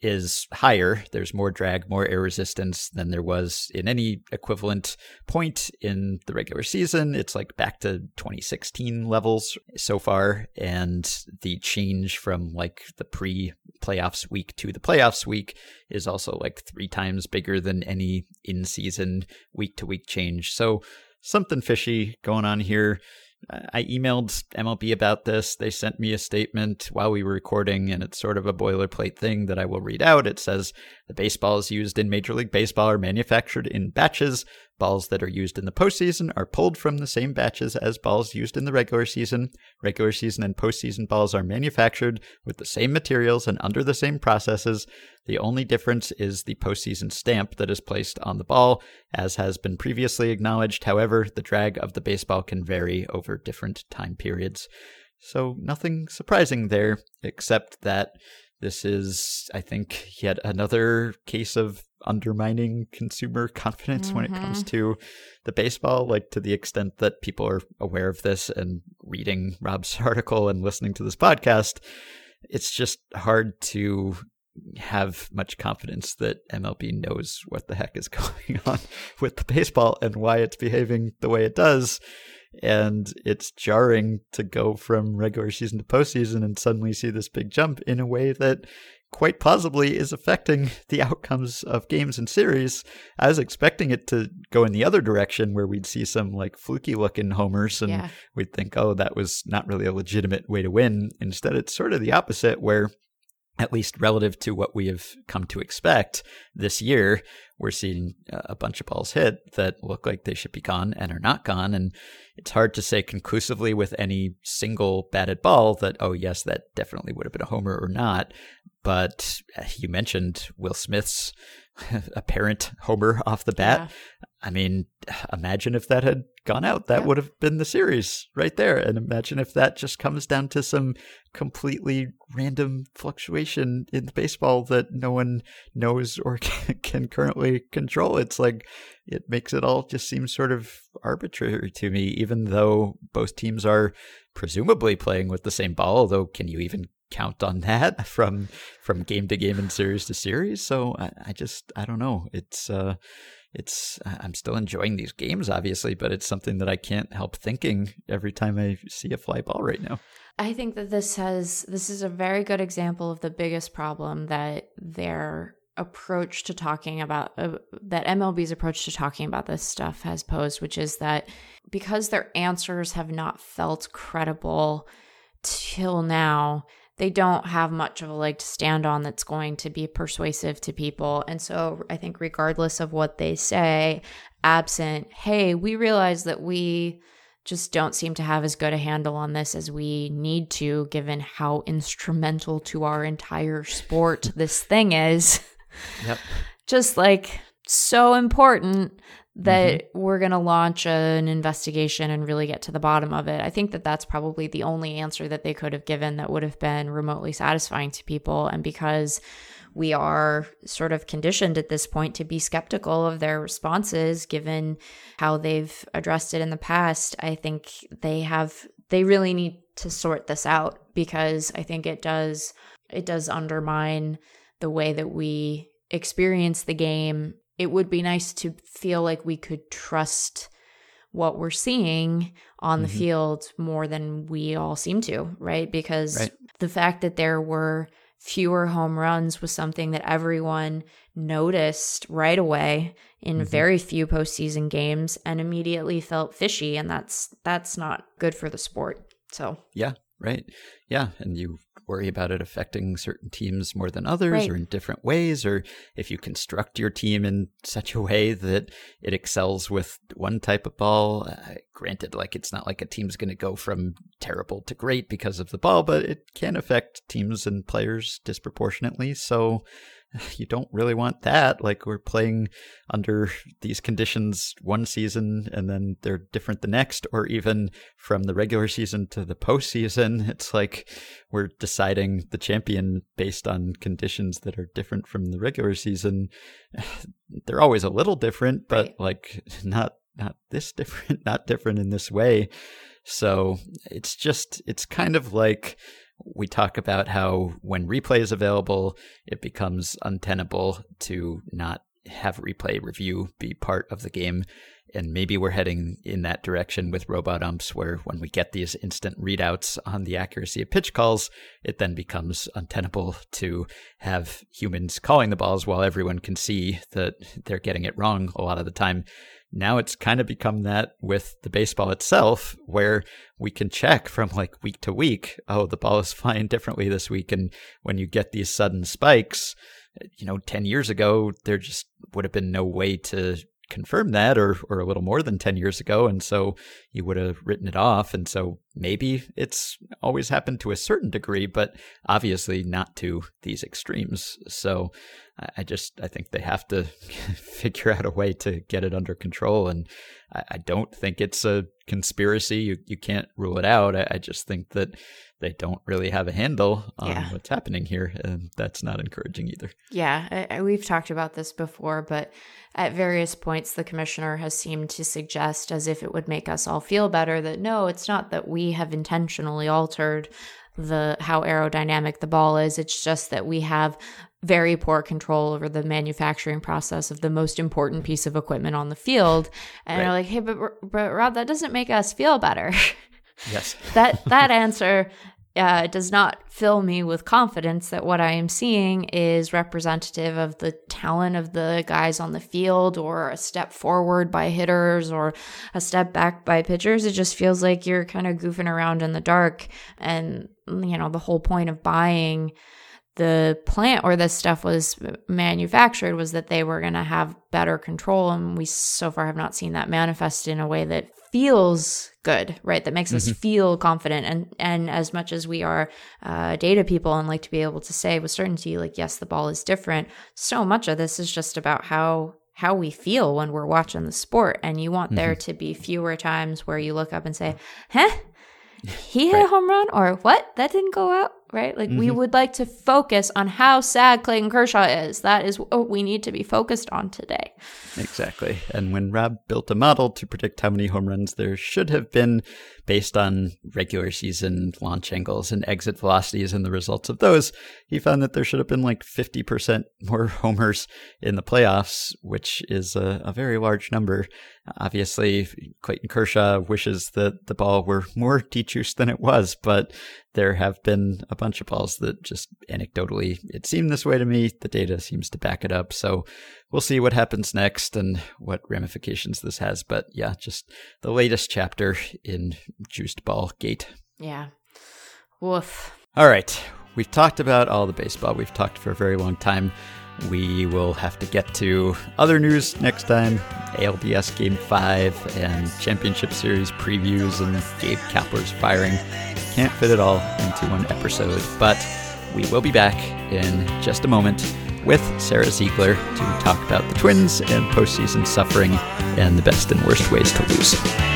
is higher. There's more drag, more air resistance than there was in any equivalent point in the regular season. It's like back to 2016 levels so far. And the change from like the pre playoffs week to the playoffs week is also like three times bigger than any in season week to week change. So something fishy going on here. I emailed MLB about this. They sent me a statement while we were recording, and it's sort of a boilerplate thing that I will read out. It says the baseballs used in Major League Baseball are manufactured in batches. Balls that are used in the postseason are pulled from the same batches as balls used in the regular season. Regular season and postseason balls are manufactured with the same materials and under the same processes. The only difference is the postseason stamp that is placed on the ball. As has been previously acknowledged, however, the drag of the baseball can vary over different time periods. So, nothing surprising there, except that this is, I think, yet another case of undermining consumer confidence mm-hmm. when it comes mm-hmm. to the baseball, like to the extent that people are aware of this and reading Rob's article and listening to this podcast. It's just hard to have much confidence that MLB knows what the heck is going on with the baseball and why it's behaving the way it does. And it's jarring to go from regular season to postseason and suddenly see this big jump in a way that quite possibly is affecting the outcomes of games and series. I was expecting it to go in the other direction where we'd see some like fluky looking homers and yeah. we'd think, oh, that was not really a legitimate way to win. Instead, it's sort of the opposite where at least relative to what we have come to expect this year, we're seeing a bunch of balls hit that look like they should be gone and are not gone. And it's hard to say conclusively with any single batted ball that, oh, yes, that definitely would have been a homer or not. But uh, you mentioned Will Smith's apparent homer off the bat. Yeah. I mean, imagine if that had gone out. That yeah. would have been the series right there. And imagine if that just comes down to some completely random fluctuation in the baseball that no one knows or can, can currently control. It's like it makes it all just seem sort of arbitrary to me, even though both teams are presumably playing with the same ball. Although, can you even count on that from from game to game and series to series. So I, I just I don't know. It's uh, it's I'm still enjoying these games, obviously, but it's something that I can't help thinking every time I see a fly ball right now. I think that this has this is a very good example of the biggest problem that their approach to talking about uh, that MLB's approach to talking about this stuff has posed, which is that because their answers have not felt credible till now, they don't have much of a leg to stand on that's going to be persuasive to people. And so I think, regardless of what they say, absent, hey, we realize that we just don't seem to have as good a handle on this as we need to, given how instrumental to our entire sport this thing is. Yep. just like so important that mm-hmm. we're going to launch an investigation and really get to the bottom of it. I think that that's probably the only answer that they could have given that would have been remotely satisfying to people. And because we are sort of conditioned at this point to be skeptical of their responses given how they've addressed it in the past, I think they have, they really need to sort this out because I think it does, it does undermine the way that we experience the game it would be nice to feel like we could trust what we're seeing on mm-hmm. the field more than we all seem to, right? Because right. the fact that there were fewer home runs was something that everyone noticed right away in mm-hmm. very few postseason games and immediately felt fishy and that's that's not good for the sport. So Yeah, right. Yeah, and you worry about it affecting certain teams more than others right. or in different ways, or if you construct your team in such a way that it excels with one type of ball. Uh, granted, like it's not like a team's going to go from terrible to great because of the ball, but it can affect teams and players disproportionately. So you don't really want that. Like we're playing under these conditions one season and then they're different the next, or even from the regular season to the postseason. It's like we're deciding the champion based on conditions that are different from the regular season. They're always a little different, but right. like not not this different, not different in this way. So it's just it's kind of like we talk about how when replay is available, it becomes untenable to not have replay review be part of the game. And maybe we're heading in that direction with robot umps, where when we get these instant readouts on the accuracy of pitch calls, it then becomes untenable to have humans calling the balls while everyone can see that they're getting it wrong a lot of the time now it's kind of become that with the baseball itself, where we can check from like week to week, oh, the ball is flying differently this week. And when you get these sudden spikes, you know, 10 years ago, there just would have been no way to confirm that or or a little more than 10 years ago and so you would have written it off and so maybe it's always happened to a certain degree but obviously not to these extremes so I just I think they have to figure out a way to get it under control, and I, don't think it's a conspiracy. You you can't rule it out. I, I just think that they don't really have a handle on yeah. what's happening here, and that's not encouraging either. Yeah, I, we've talked about this before, but at various points, the commissioner has seemed to suggest, as if it would make us all feel better, that no, it's not that we have intentionally altered the how aerodynamic the ball is. It's just that we have very poor control over the manufacturing process of the most important piece of equipment on the field. And right. they're like, hey, but, but Rob, that doesn't make us feel better. Yes. that that answer uh, does not fill me with confidence that what I am seeing is representative of the talent of the guys on the field or a step forward by hitters or a step back by pitchers. It just feels like you're kind of goofing around in the dark. And, you know, the whole point of buying the plant where this stuff was manufactured was that they were going to have better control and we so far have not seen that manifest in a way that feels good right that makes mm-hmm. us feel confident and and as much as we are uh, data people and like to be able to say with certainty like yes the ball is different so much of this is just about how how we feel when we're watching the sport and you want mm-hmm. there to be fewer times where you look up and say huh he hit right. a home run or what that didn't go out right? Like mm-hmm. we would like to focus on how sad Clayton Kershaw is. That is what we need to be focused on today. Exactly. And when Rob built a model to predict how many home runs there should have been based on regular season launch angles and exit velocities and the results of those, he found that there should have been like 50% more homers in the playoffs, which is a, a very large number. Obviously, Clayton Kershaw wishes that the ball were more dejuiced than it was, but there have been a bunch of balls that just anecdotally it seemed this way to me. The data seems to back it up. So we'll see what happens next and what ramifications this has. But yeah, just the latest chapter in Juiced Ball Gate. Yeah. Woof. All right. we've talked about all the baseball. We've talked for a very long time. We will have to get to other news next time ALDS Game 5 and Championship Series previews and Gabe Kapler's firing. Can't fit it all into one episode, but we will be back in just a moment with Sara Ziegler to talk about the Twins and postseason suffering and the best and worst ways to lose.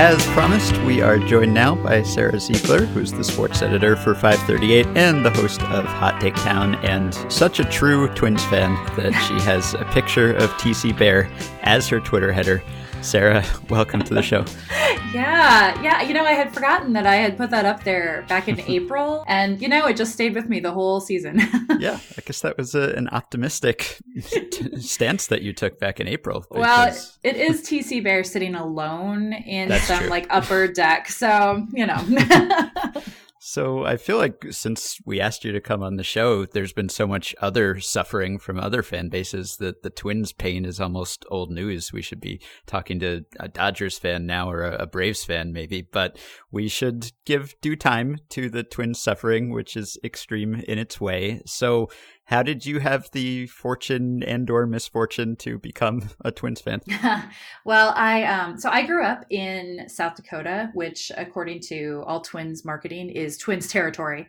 As promised, we are joined now by Sara Ziegler, who's the sports editor for 538 and the host of Hot Takedown, and such a true Twins fan that she has a picture of TC Bear as her Twitter header. Sara, welcome to the show. yeah, yeah. You know, I had forgotten that I had put that up there back in April, and you know, it just stayed with me the whole season. yeah, I guess that was a, an optimistic t- stance that you took back in April. Because... Well, it is TC Bear sitting alone in That's some true. like upper deck, so you know. So I feel like since we asked you to come on the show, there's been so much other suffering from other fan bases that the Twins pain is almost old news. We should be talking to a Dodgers fan now or a Braves fan maybe, but we should give due time to the Twins suffering, which is extreme in its way. So how did you have the fortune and or misfortune to become a Twins fan? well, I um so I grew up in South Dakota, which according to all Twins marketing is Twins territory.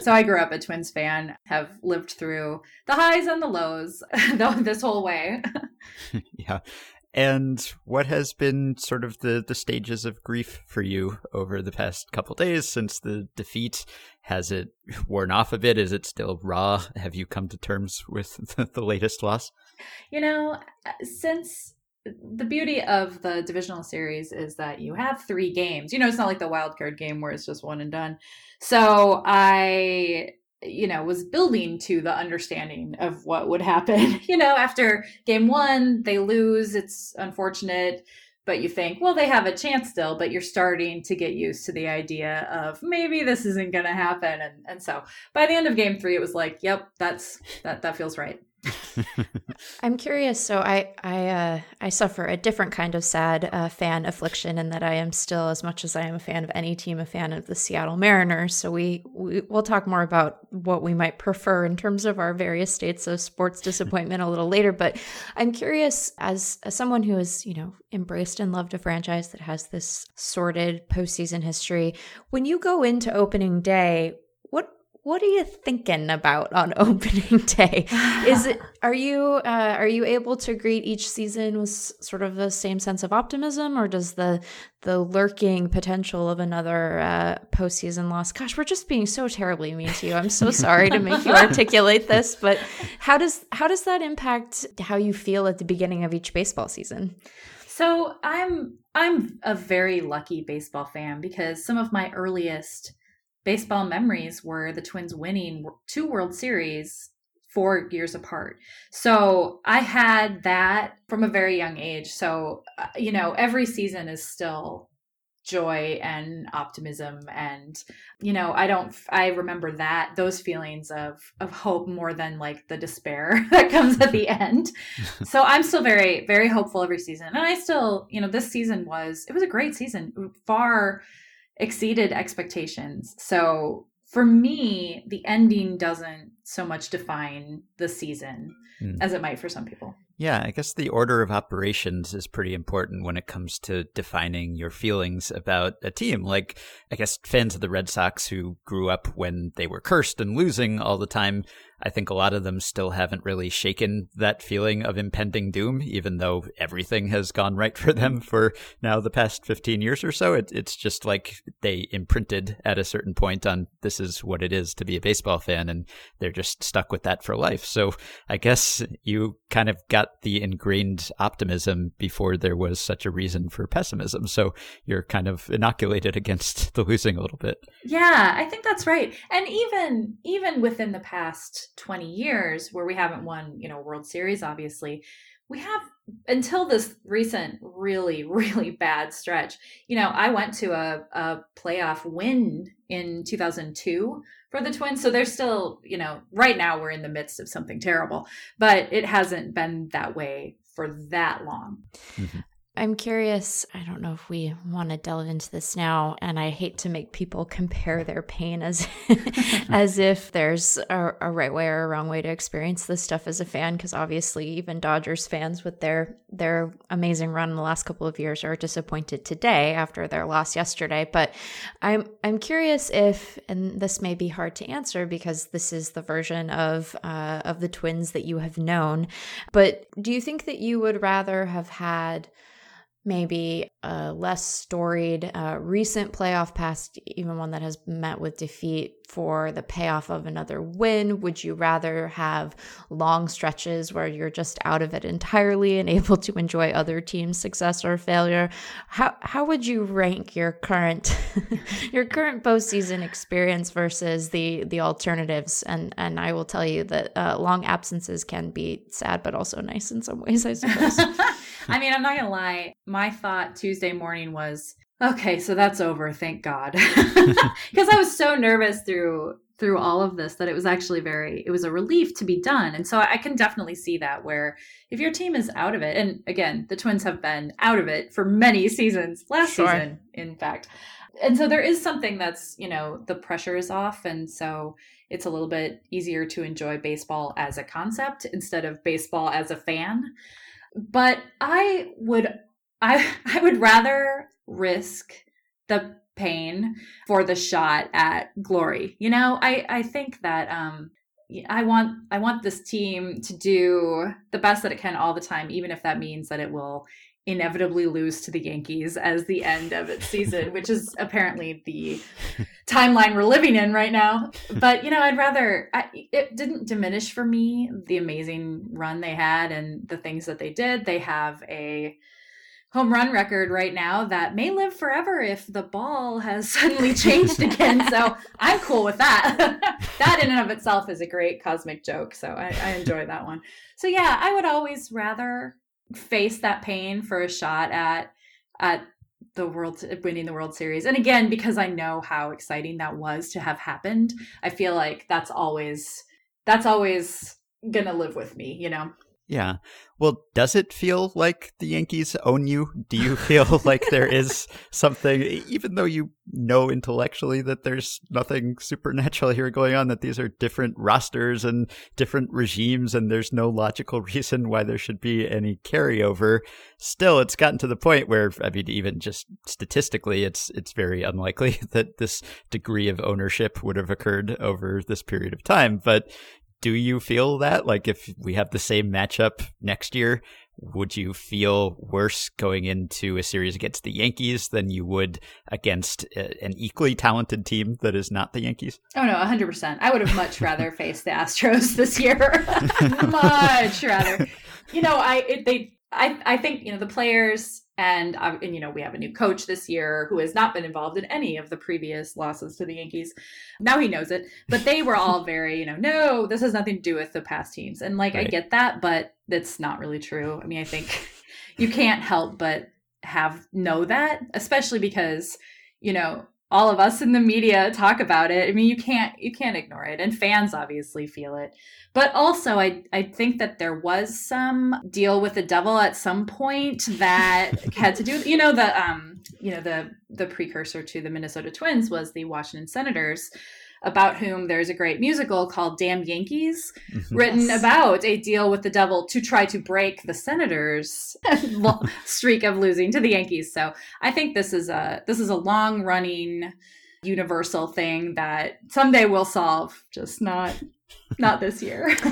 so I grew up a Twins fan, have lived through the highs and the lows this whole way. yeah. And what has been sort of the, the stages of grief for you over the past couple days since the defeat? Has it worn off a bit? Is it still raw? Have you come to terms with the, the latest loss? You know, since the beauty of the divisional series is that you have three games. You know, it's not like the wild card game where it's just one and done. So I you know was building to the understanding of what would happen you know after game one they lose it's unfortunate but you think well they have a chance still but you're starting to get used to the idea of maybe this isn't going to happen and and so by the end of game three it was like yep that's that that feels right I'm curious. So I I uh, I suffer a different kind of sad uh, fan affliction in that I am still, as much as I am a fan of any team, a fan of the Seattle Mariners. So we, we will talk more about what we might prefer in terms of our various states of sports disappointment a little later. But I'm curious, as, as someone who has you know embraced and loved a franchise that has this sordid postseason history, when you go into opening day, what what are you thinking about on opening day? Is it are you uh, are you able to greet each season with sort of the same sense of optimism, or does the the lurking potential of another uh, postseason loss? Gosh, we're just being so terribly mean to you. I'm so sorry to make you articulate this, but how does how does that impact how you feel at the beginning of each baseball season? So I'm I'm a very lucky baseball fan because some of my earliest baseball memories were the Twins winning two World Series four years apart. So I had that from a very young age. So, uh, you know, every season is still joy and optimism and you know i don't i remember that those feelings of of hope more than like the despair that comes at the end so i'm still very very hopeful every season and i still you know this season was it was a great season far exceeded expectations. So for me, the ending doesn't so much define the season mm. as it might for some people. Yeah, I guess the order of operations is pretty important when it comes to defining your feelings about a team. Like, I guess fans of the Red Sox who grew up when they were cursed and losing all the time I think a lot of them still haven't really shaken that feeling of impending doom, even though everything has gone right for them for now the past 15 years or so. It, it's just like they imprinted at a certain point on this is what it is to be a baseball fan, and they're just stuck with that for life. So I guess you kind of got the ingrained optimism before there was such a reason for pessimism. So you're kind of inoculated against the losing a little bit. Yeah, I think that's right. And even even within the past 20 years where we haven't won, you know, World Series obviously, we have until this recent really really bad stretch you know i went to a, a playoff win in 2002 for the twins so they're still you know right now we're in the midst of something terrible but it hasn't been that way for that long mm-hmm. I'm curious. I don't know if we want to delve into this now, and I hate to make people compare their pain as as if there's a, a, right way or a wrong way to experience this stuff as a fan. Because obviously, even Dodgers fans with their their amazing run in the last couple of years are disappointed today after their loss yesterday. But I'm I'm curious if, and this may be hard to answer because this is the version of uh, of the Twins that you have known. But do you think that you would rather have had maybe a less storied uh, recent playoff past, even one that has met with defeat for the payoff of another win? Would you rather have long stretches where you're just out of it entirely and able to enjoy other teams' success or failure? How how would you rank your current your current postseason experience versus the the alternatives? And and I will tell you that uh, long absences can be sad, but also nice in some ways, I suppose. I mean, I'm not gonna lie. My thought Tuesday morning was, okay, so that's over. Thank God, because I was so nervous through through all of this that it was actually very it was a relief to be done and so i can definitely see that where if your team is out of it and again the twins have been out of it for many seasons last sure. season in fact and so there is something that's you know the pressure is off and so it's a little bit easier to enjoy baseball as a concept instead of baseball as a fan but I would I I would rather risk the pain for the shot at glory. You know, I I think that um I want I want this team to do the best that it can all the time even if that means that it will inevitably lose to the Yankees as the end of its season, which is apparently the timeline we're living in right now. But you know, I'd rather I, it didn't diminish for me the amazing run they had and the things that they did. They have a home run record right now that may live forever if the ball has suddenly changed again. so I'm cool with that. that in and of itself is a great cosmic joke. So I, I enjoy that one. So yeah, I would always rather face that pain for a shot at at the world winning the World Series. And again, because I know how exciting that was to have happened, I feel like that's always that's always gonna live with me, you know. Yeah. Well, does it feel like the Yankees own you? Do you feel like there is something, even though you know intellectually that there's nothing supernatural here going on, that these are different rosters and different regimes, and there's no logical reason why there should be any carryover? Still, it's gotten to the point where, I mean, even just statistically, it's it's very unlikely that this degree of ownership would have occurred over this period of time. But do you feel that? Like, if we have the same matchup next year, would you feel worse going into a series against the Yankees than you would against a, an equally talented team that is not the Yankees? Oh no, 100%. I would have much rather faced the Astros this year. much rather. You know, I it, they I I think, you know, the players and, uh, and you know we have a new coach this year who has not been involved in any of the previous losses to the Yankees. Now he knows it, but they were all very you know no, this has nothing to do with the past teams, and like right. I get that, but that's not really true. I mean, I think you can't help but have know that, especially because you know all of us in the media talk about it. I mean, you can't you can't ignore it, and fans obviously feel it. But also, I I think that there was some deal with the devil at some point that had to do with you know the um you know the the precursor to the Minnesota Twins was the Washington Senators about whom there's a great musical called Damn Yankees, mm-hmm. written yes. about a deal with the devil to try to break the Senators' streak of losing to the Yankees. So I think this is a this is a long running universal thing that someday we'll solve, just not not this year.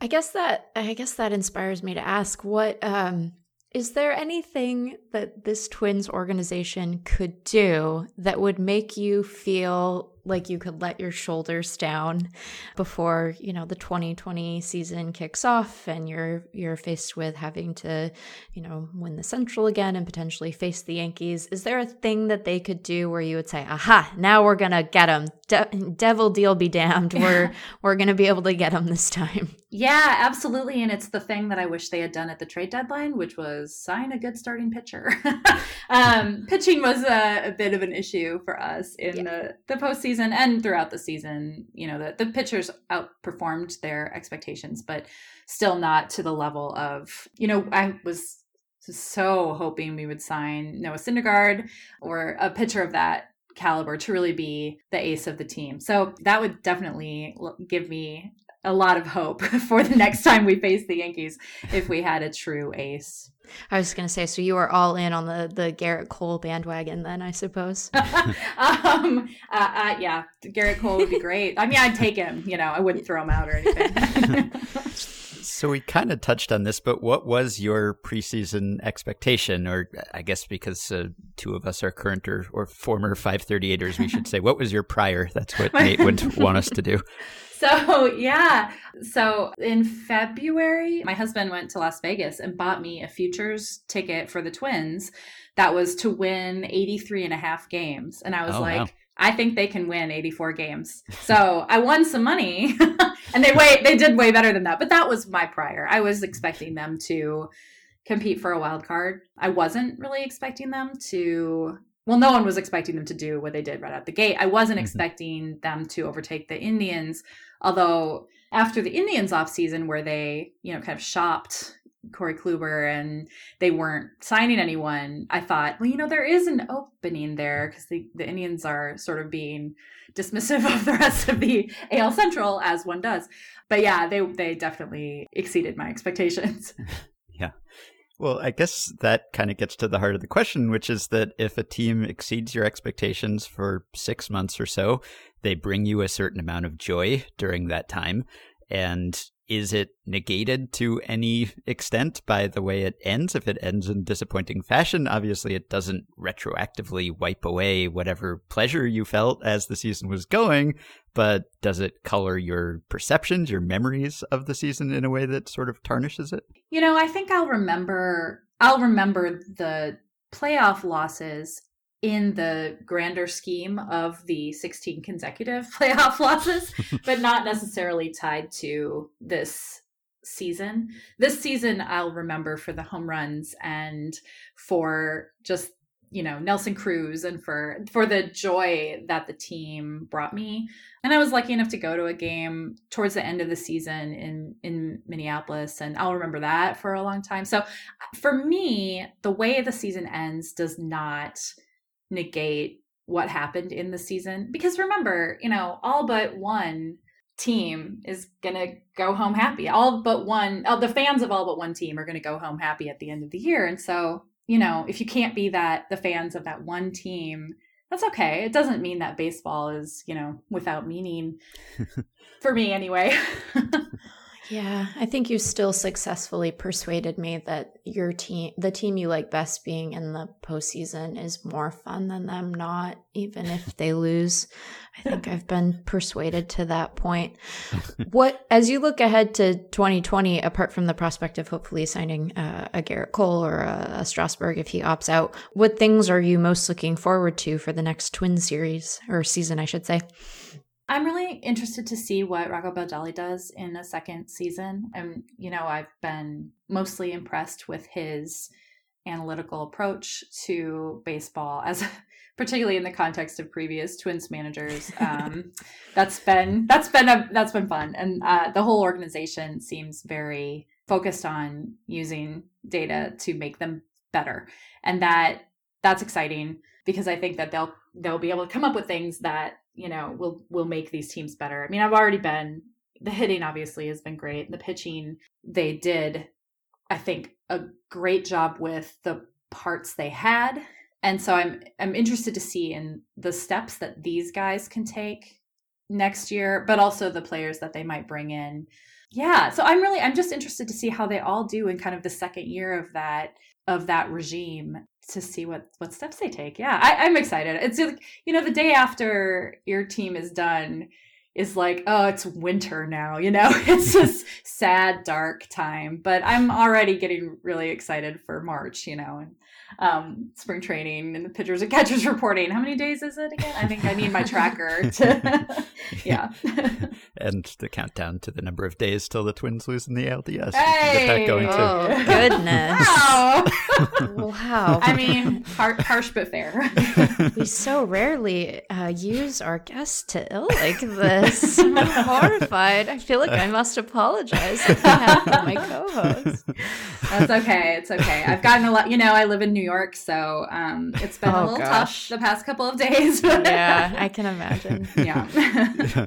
I guess that I guess that inspires me to ask what um is there anything that this twins organization could do that would make you feel like you could let your shoulders down before, you know, the 2020 season kicks off and you're you're faced with having to, you know, win the Central again and potentially face the Yankees. Is there a thing that they could do where you would say, "Aha, now we're going to get them. De- devil deal be damned. We're we're going to be able to get them this time." Yeah, absolutely. And it's the thing that I wish they had done at the trade deadline, which was sign a good starting pitcher. um, pitching was a, a, bit of an issue for us in yeah. the, the postseason and throughout the season. You know, the, the pitchers outperformed their expectations, but still not to the level of, you know, I was so hoping we would sign Noah Syndergaard or a pitcher of that caliber to really be the ace of the team. So that would definitely give me a lot of hope for the next time we face the Yankees if we had a true ace. I was going to say, so you are all in on the the Gerrit Cole bandwagon, then I suppose. um, uh, uh, yeah, Gerrit Cole would be great. I mean, I'd take him. You know, I wouldn't throw him out or anything. so we kind of touched on this, but what was your preseason expectation? Or I guess because uh, two of us are current or, or former 538ers, we should say, what was your prior? That's what Nate would want us to do. So, yeah. So, in February, my husband went to Las Vegas and bought me a futures ticket for the Twins that was to win 83 and a half games. And I was oh, like, wow. I think they can win 84 games. So, I won some money. and they way they did way better than that. But that was my prior. I was expecting them to compete for a wild card. I wasn't really expecting them to well, no one was expecting them to do what they did right out the gate. I wasn't mm-hmm. expecting them to overtake the Indians, although after the Indians off season where they, you know, kind of shopped Corey Kluber and they weren't signing anyone, I thought, well, you know, there is an opening there because the, the Indians are sort of being dismissive of the rest of the AL Central as one does. But yeah, they they definitely exceeded my expectations. yeah. Well, I guess that kind of gets to the heart of the question, which is that if a team exceeds your expectations for six months or so, they bring you a certain amount of joy during that time. And is it negated to any extent by the way it ends? If it ends in disappointing fashion, obviously it doesn't retroactively wipe away whatever pleasure you felt as the season was going, but does it color your perceptions, your memories of the season in a way that sort of tarnishes it? You know, I think I'll remember I'll remember the playoff losses in the grander scheme of the 16 consecutive playoff losses, but not necessarily tied to this season. This season, I'll remember for the home runs and for just you know Nelson Cruz and for for the joy that the team brought me. And I was lucky enough to go to a game towards the end of the season in in Minneapolis and I'll remember that for a long time. So for me, the way the season ends does not negate what happened in the season because remember, you know, all but one team is going to go home happy. All but one, oh, the fans of all but one team are going to go home happy at the end of the year. And so, you know, if you can't be that, the fans of that one team, that's okay. It doesn't mean that baseball is, you know, without meaning for me anyway. Yeah, I think you still successfully persuaded me that your team, the team you like best being in the postseason, is more fun than them not, even if they lose. I think I've been persuaded to that point. What, as you look ahead to 2020, apart from the prospect of hopefully signing uh, a Gerrit Cole or a, a Strasburg if he opts out, what things are you most looking forward to for the next Twin series or season, I should say? I'm really interested to see what Rocco Baldelli does in a second season. And, you know, I've been mostly impressed with his analytical approach to baseball as particularly in the context of previous twins managers. Um, that's been that's been a that's been fun. And uh, the whole organization seems very focused on using data to make them better. And that that's exciting because i think that they'll they'll be able to come up with things that you know will will make these teams better. I mean, I've already been the hitting obviously has been great. The pitching they did I think a great job with the parts they had. And so I'm I'm interested to see in the steps that these guys can take next year, but also the players that they might bring in. yeah, so I'm really I'm just interested to see how they all do in kind of the second year of that of that regime to see what what steps they take. Yeah, I, I'm excited. It's like you know the day after your team is done is like oh it's winter now you know it's this sad dark time but i'm already getting really excited for march you know and um, spring training and the pitchers and catchers reporting. How many days is it again? I think I need my tracker to, yeah. and the countdown to the number of days till the Twins lose in the ALDS. Hey! Get that going too. Oh, goodness. wow. wow. I mean, har- harsh but fair. we so rarely uh, use our guests to ill like this. I'm horrified. I feel like I must apologize on behalf of my co-host. That's okay. It's okay. I've gotten a lot. You know, I live in New York, so um, it's been Oh, a little gosh. tough the past couple of days. Yeah, I can imagine. yeah.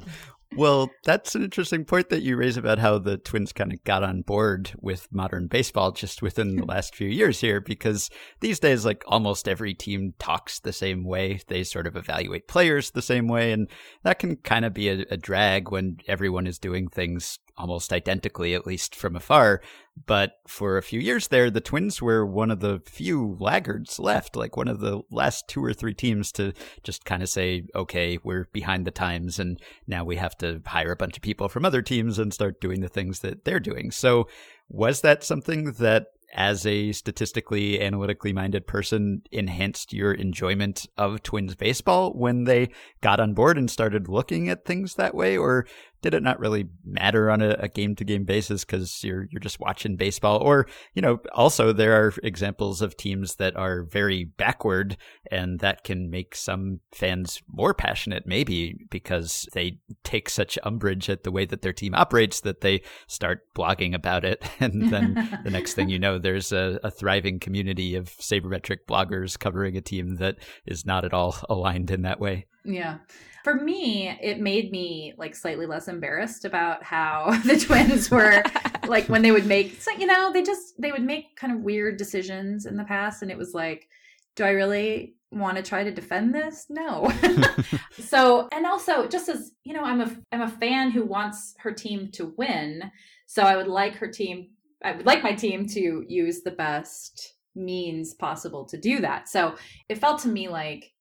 Well, that's an interesting point that you raise about how the Twins kind of got on board with modern baseball just within the last few years here, because these days, like almost every team talks the same way. They sort of evaluate players the same way. And that can kind of be a, a drag when everyone is doing things almost identically, at least from afar. But for a few years there, the Twins were one of the few laggards left, like one of the last two or three teams to just kind of say, okay, we're behind the times and now we have to hire a bunch of people from other teams and start doing the things that they're doing. So was that something that as a statistically analytically minded person enhanced your enjoyment of twins baseball when they got on board and started looking at things that way or did it not really matter on a game to game basis because you're you're just watching baseball? Or you know also there are examples of teams that are very backward and that can make some fans more passionate maybe because they take such umbrage at the way that their team operates that they start blogging about it. And then the next thing you know there's a, a thriving community of sabermetric bloggers covering a team that is not at all aligned in that way Yeah. For me, it made me like slightly less embarrassed about how the twins were like when they would make so, you know, they just they would make kind of weird decisions in the past and it was like do I really want to try to defend this? No. so, and also just as, you know, I'm a I'm a fan who wants her team to win, so I would like her team I would like my team to use the best means possible to do that. So, it felt to me like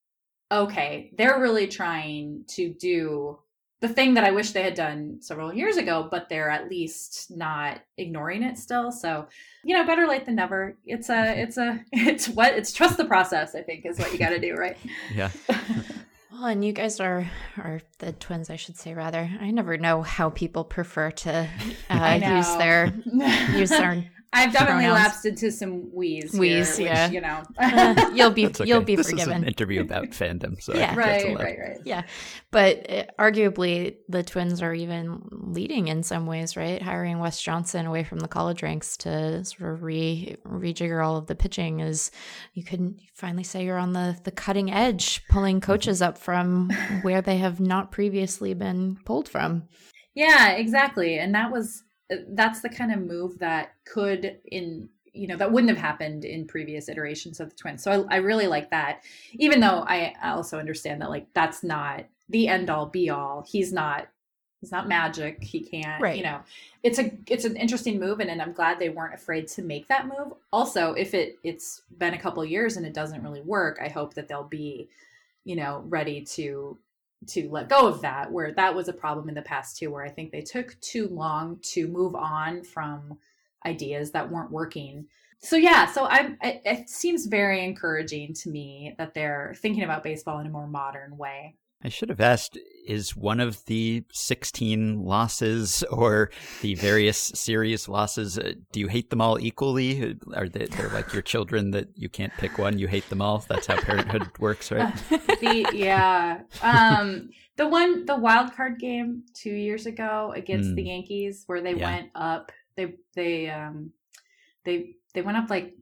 okay, they're really trying to do the thing that I wish they had done several years ago, but they're at least not ignoring it still. So, you know, better late than never. It's a, it's a, it's what, it's trust the process, I think is what you got to do, right? yeah Well, and you guys are are the twins, I should say. Rather, I never know how people prefer to uh, use their use their. I've definitely Pronouns. lapsed into some wheeze. here, Wheeze, which, yeah. you know. Uh, you'll be okay. you'll be this is forgiven. an interview about fandom so Yeah. think right, right, right. Yeah, but uh, arguably the Twins are even leading in some ways, right? Hiring Wes Johnson away from the college ranks to sort of re rejigger all of the pitching is you can finally say you're on the the cutting edge, pulling coaches up from where they have not previously been pulled from. Yeah, exactly. And that was Uh, that's the kind of move that could in you know that wouldn't have happened in previous iterations of the twins. So I, I really like that. Even though I also understand that like that's not the end all be all. He's not he's not magic. He can't Right. you know. It's a it's an interesting move and, and I'm glad they weren't afraid to make that move. Also, if it it's been a couple years and it doesn't really work, I hope that they'll be you know ready to to let go of that where that was a problem in the past too where i think they took too long to move on from ideas that weren't working. So yeah so i'm it, it seems very encouraging to me that they're thinking about baseball in a more modern way I should have asked is one of the 16 losses or the various series losses uh, do you hate them all equally are they they're like your children that you can't pick one you hate them all that's how parenthood works right the yeah um the one the wild card game two years ago against Mm. the yankees where they Yeah. went up they they um they they went up like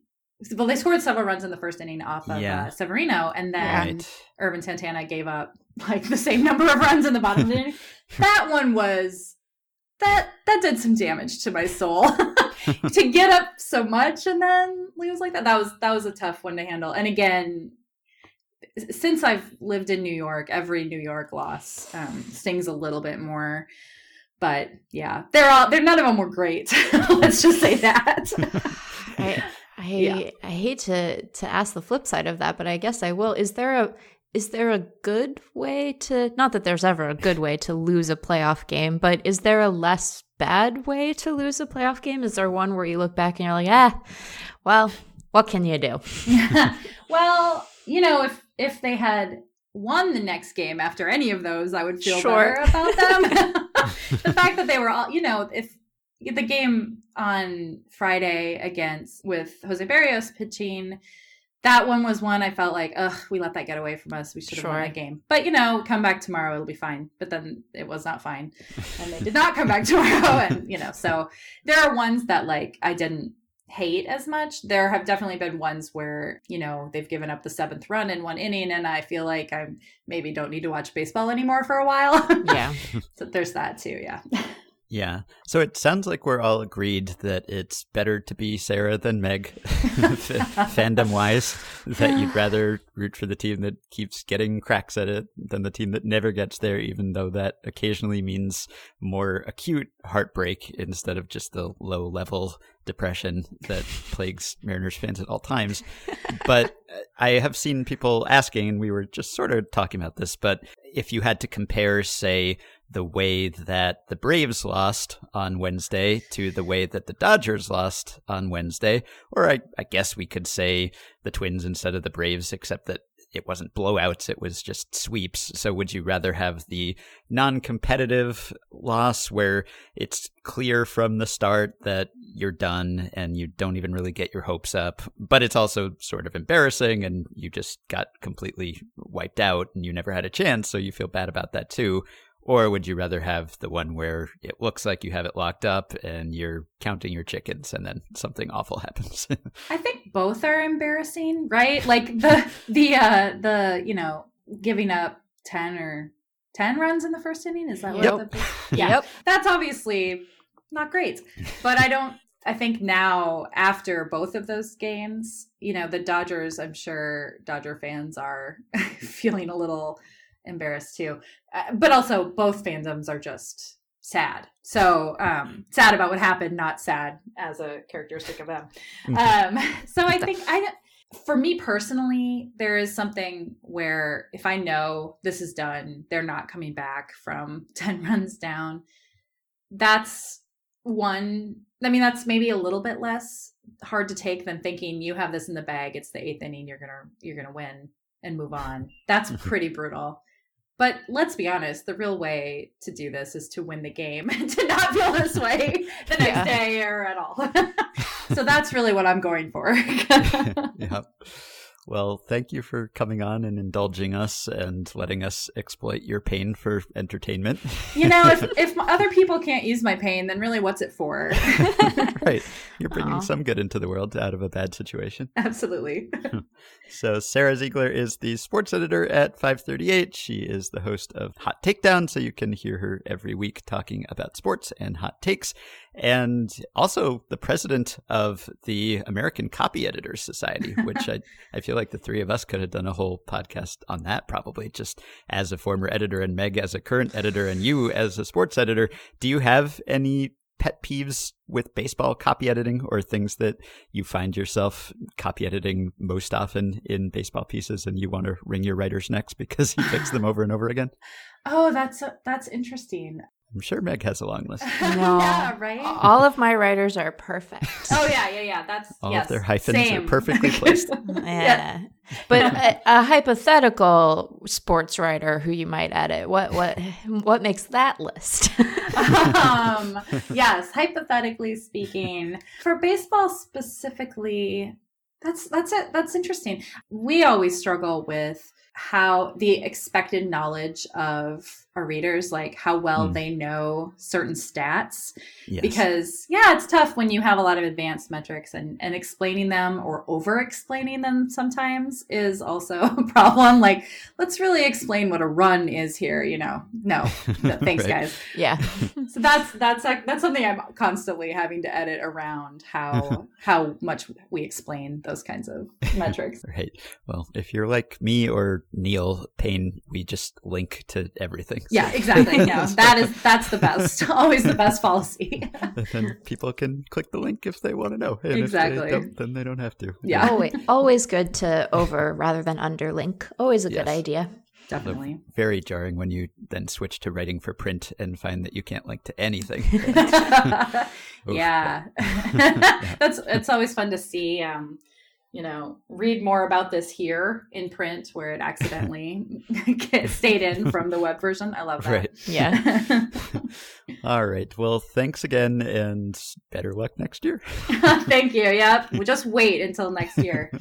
well they scored several runs in the first inning off of Yeah. uh, severino and then right Ervin Santana gave up like the same number of runs in the bottom of the inning. That one was that that did some damage to my soul. to get up so much and then lose like that. That was that was a tough one to handle. And again, since I've lived in New York, every New York loss um, stings a little bit more. but yeah, they're all they're none of them were great. Let's just say that. I I, yeah. I hate to to ask the flip side of that, but I guess I will. Is there a is there a good way to not that there's ever a good way to lose a playoff game, but is there a less bad way to lose a playoff game? Is there one where you look back and you're like, ah, well, what can you do? well, you know, if if they had won the next game after any of those, I would feel sure. better about them. the fact that they were all, you know, if the game on Friday against with Jose Berrios pitching, that one was one I felt like, ugh, we let that get away from us. We should have sure. won that game. But you know, come back tomorrow, it'll be fine. But then it was not fine, and they did not come back tomorrow. And you know, so there are ones that like I didn't hate as much. There have definitely been ones where, you know, they've given up the seventh run in one inning and I feel like I maybe don't need to watch baseball anymore for a while. Yeah. so there's that too, yeah. Yeah. So it sounds like we're all agreed that it's better to be Sara than Meg, fandom wise, that you'd rather root for the team that keeps getting cracks at it than the team that never gets there, even though that occasionally means more acute heartbreak instead of just the low level depression that plagues Mariners fans at all times. But uh, I have seen people asking, and we were just sort of talking about this, but if you had to compare, say, the way that the Braves lost on Wednesday to the way that the Dodgers lost on Wednesday. Or I, I, guess we could say the Twins instead of the Braves, except that it wasn't blowouts, it was just sweeps. So would you rather have the non competitive loss where it's clear from the start that you're done and you don't even really get your hopes up, but it's also sort of embarrassing and you just got completely wiped out and you never had a chance, so you feel bad about that too? Or would you rather have the one where it looks like you have it locked up and you're counting your chickens and then something awful happens? I think both are embarrassing, right? Like the the uh the, you know, giving up 10 or 10 runs in the first inning is that yep. what the Yeah. Yep. That's obviously not great. But I don't I think now after both of those games, you know, the Dodgers, I'm sure Dodger fans are feeling a little embarrassed too. Uh, but also, both fandoms are just sad. So um, sad about what happened, not sad as a characteristic of them. Mm-hmm. Um, so I think I, for me personally, there is something where if I know this is done, they're not coming back from ten runs down. That's one. I mean, that's maybe a little bit less hard to take than thinking you have this in the bag. It's the eighth inning. You're gonna you're gonna win and move on. That's pretty brutal. But let's be honest, the real way to do this is to win the game and to not feel this way the next yeah. day or at all. so that's really what I'm going for. yep. Well, thank you for coming on and indulging us and letting us exploit your pain for entertainment. You know, if, if other people can't use my pain, then really what's it for? right. You're bringing Aww. some good into the world out of a bad situation. Absolutely. so, Sara Ziegler is the sports editor at 538. She is the host of Hot Takedown, so you can hear her every week talking about sports and hot takes and also the president of the American Copy Editors Society, which I, I feel like the three of us could have done a whole podcast on that probably, just as a former editor and Meg as a current editor and you as a sports editor. Do you have any pet peeves with baseball copy editing or things that you find yourself copy editing most often in baseball pieces and you want to wring your writer's necks because he fix them over and over again? Oh, that's that's interesting. I'm sure Meg has a long list. No, yeah, right. All of my writers are perfect. Oh yeah, yeah, yeah. That's all yes, of their hyphens same. are perfectly placed. yeah, but a, a, hypothetical sports writer who you might edit, what what what makes that list? um, yes, hypothetically speaking, for baseball specifically, that's that's it. That's interesting. We always struggle with how the expected knowledge of our readers like how well mm. they know certain stats yes. because yeah it's tough when you have a lot of advanced metrics and and explaining them or over explaining them sometimes is also a problem like let's really explain what a run is here you know no, no thanks guys yeah so that's that's like that's something i'm constantly having to edit around how how much we explain those those kinds of metrics. right. Well, if you're like me or Neil Paine, we just link to everything. So. Yeah, exactly. No, that is that's the best. Always the best policy. then people can click the link if they want to know. And exactly. If they don't, then they don't have to. Yeah. always, always good to over rather than under link. Always a good idea. Definitely. Very jarring when you then switch to writing for print and find that you can't link to anything. Oof. yeah. That's it's always fun to see um you know, read more about this here in print where it accidentally stayed in from the web version. I love that. Right. Yeah. All right. Well, thanks again and better luck next year. Thank you. Yep. We'll just wait until next year.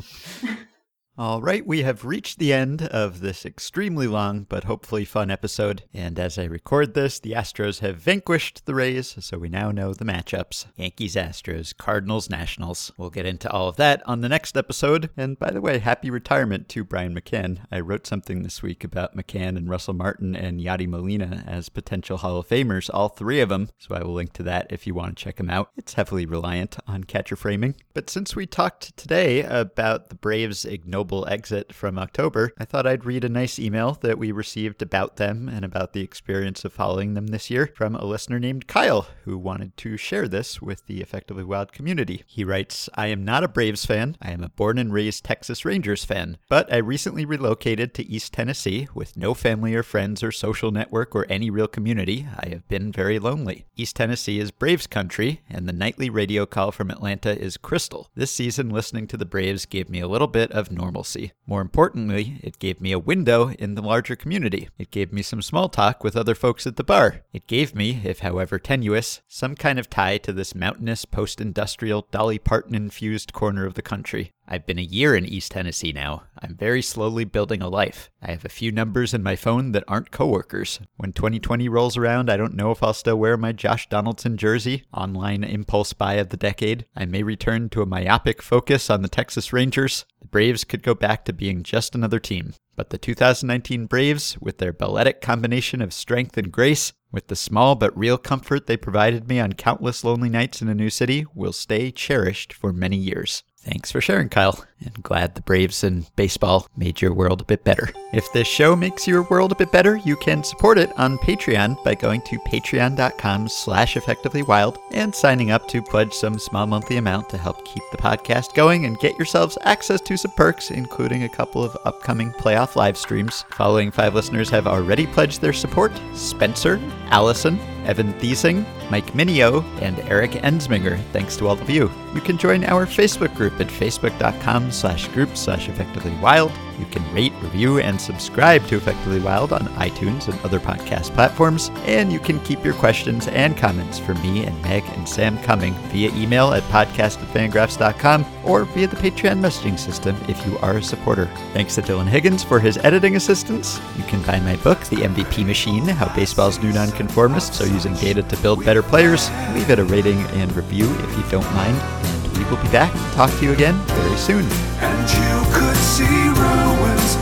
All right, we have reached the end of this extremely long but hopefully fun episode. And as I record this, the Astros have vanquished the Rays, so we now know the matchups Yankees, Astros, Cardinals, Nationals. We'll get into all of that on the next episode. And by the way, happy retirement to Brian McCann. I wrote something this week about McCann and Russell Martin and Yadi Molina as potential Hall of Famers, all three of them. So I will link to that if you want to check them out. It's heavily reliant on catcher framing. But since we talked today about the Braves' ignoble exit from October, I thought I'd read a nice email that we received about them and about the experience of following them this year from a listener named Kyle, who wanted to share this with the Effectively Wild community. He writes, I am not a Braves fan. I am a born and raised Texas Rangers fan, but I recently relocated to East Tennessee with no family or friends or social network or any real community. I have been very lonely. East Tennessee is Braves country, and the nightly radio call from Atlanta is crystal. This season, listening to the Braves gave me a little bit of normalcy. More importantly, it gave me a window in the larger community. It gave me some small talk with other folks at the bar. It gave me, if however tenuous, some kind of tie to this mountainous, post industrial, Dolly Parton infused corner of the country. I've been a year in East Tennessee now. I'm very slowly building a life. I have a few numbers in my phone that aren't coworkers. When 2020 rolls around, I don't know if I'll still wear my Josh Donaldson jersey, online impulse buy of the decade. I may return to a myopic focus on the Texas Rangers. The Braves could go back to being just another team. But the 2019 Braves, with their balletic combination of strength and grace, with the small but real comfort they provided me on countless lonely nights in a new city, will stay cherished for many years. Thanks for sharing, Kyle, and glad the Braves and baseball made your world a bit better. If this show makes your world a bit better, you can support it on Patreon by going to patreon.com slash effectivelywild and signing up to pledge some small monthly amount to help keep the podcast going and get yourselves access to some perks, including a couple of upcoming playoff live streams. Following five listeners have already pledged their support Spencer, Allison, Evan Thiesing, Mike Minio, and Eric Ensminger. Thanks to all of you. You can join our Facebook group at facebook.com slash group slash effectively wild. You can rate, review, and subscribe to Effectively Wild on iTunes and other podcast platforms. And you can keep your questions and comments for me and Meg and Sam coming via email at podcast at fangraphs.com or via the Patreon messaging system if you are a supporter. Thanks to Dylan Higgins for his editing assistance. You can buy my book, The MVP Machine How Baseball's New Nonconformists Are Using Data to Build Better Players. Leave it a rating and review if you don't mind. And we will be back to talk to you again very soon.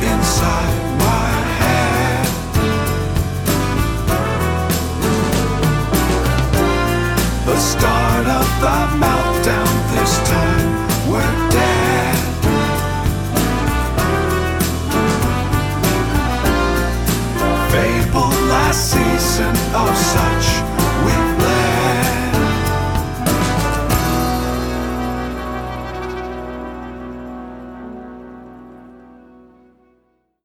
Inside my head. The start of the meltdown this time we're dead. Last season of such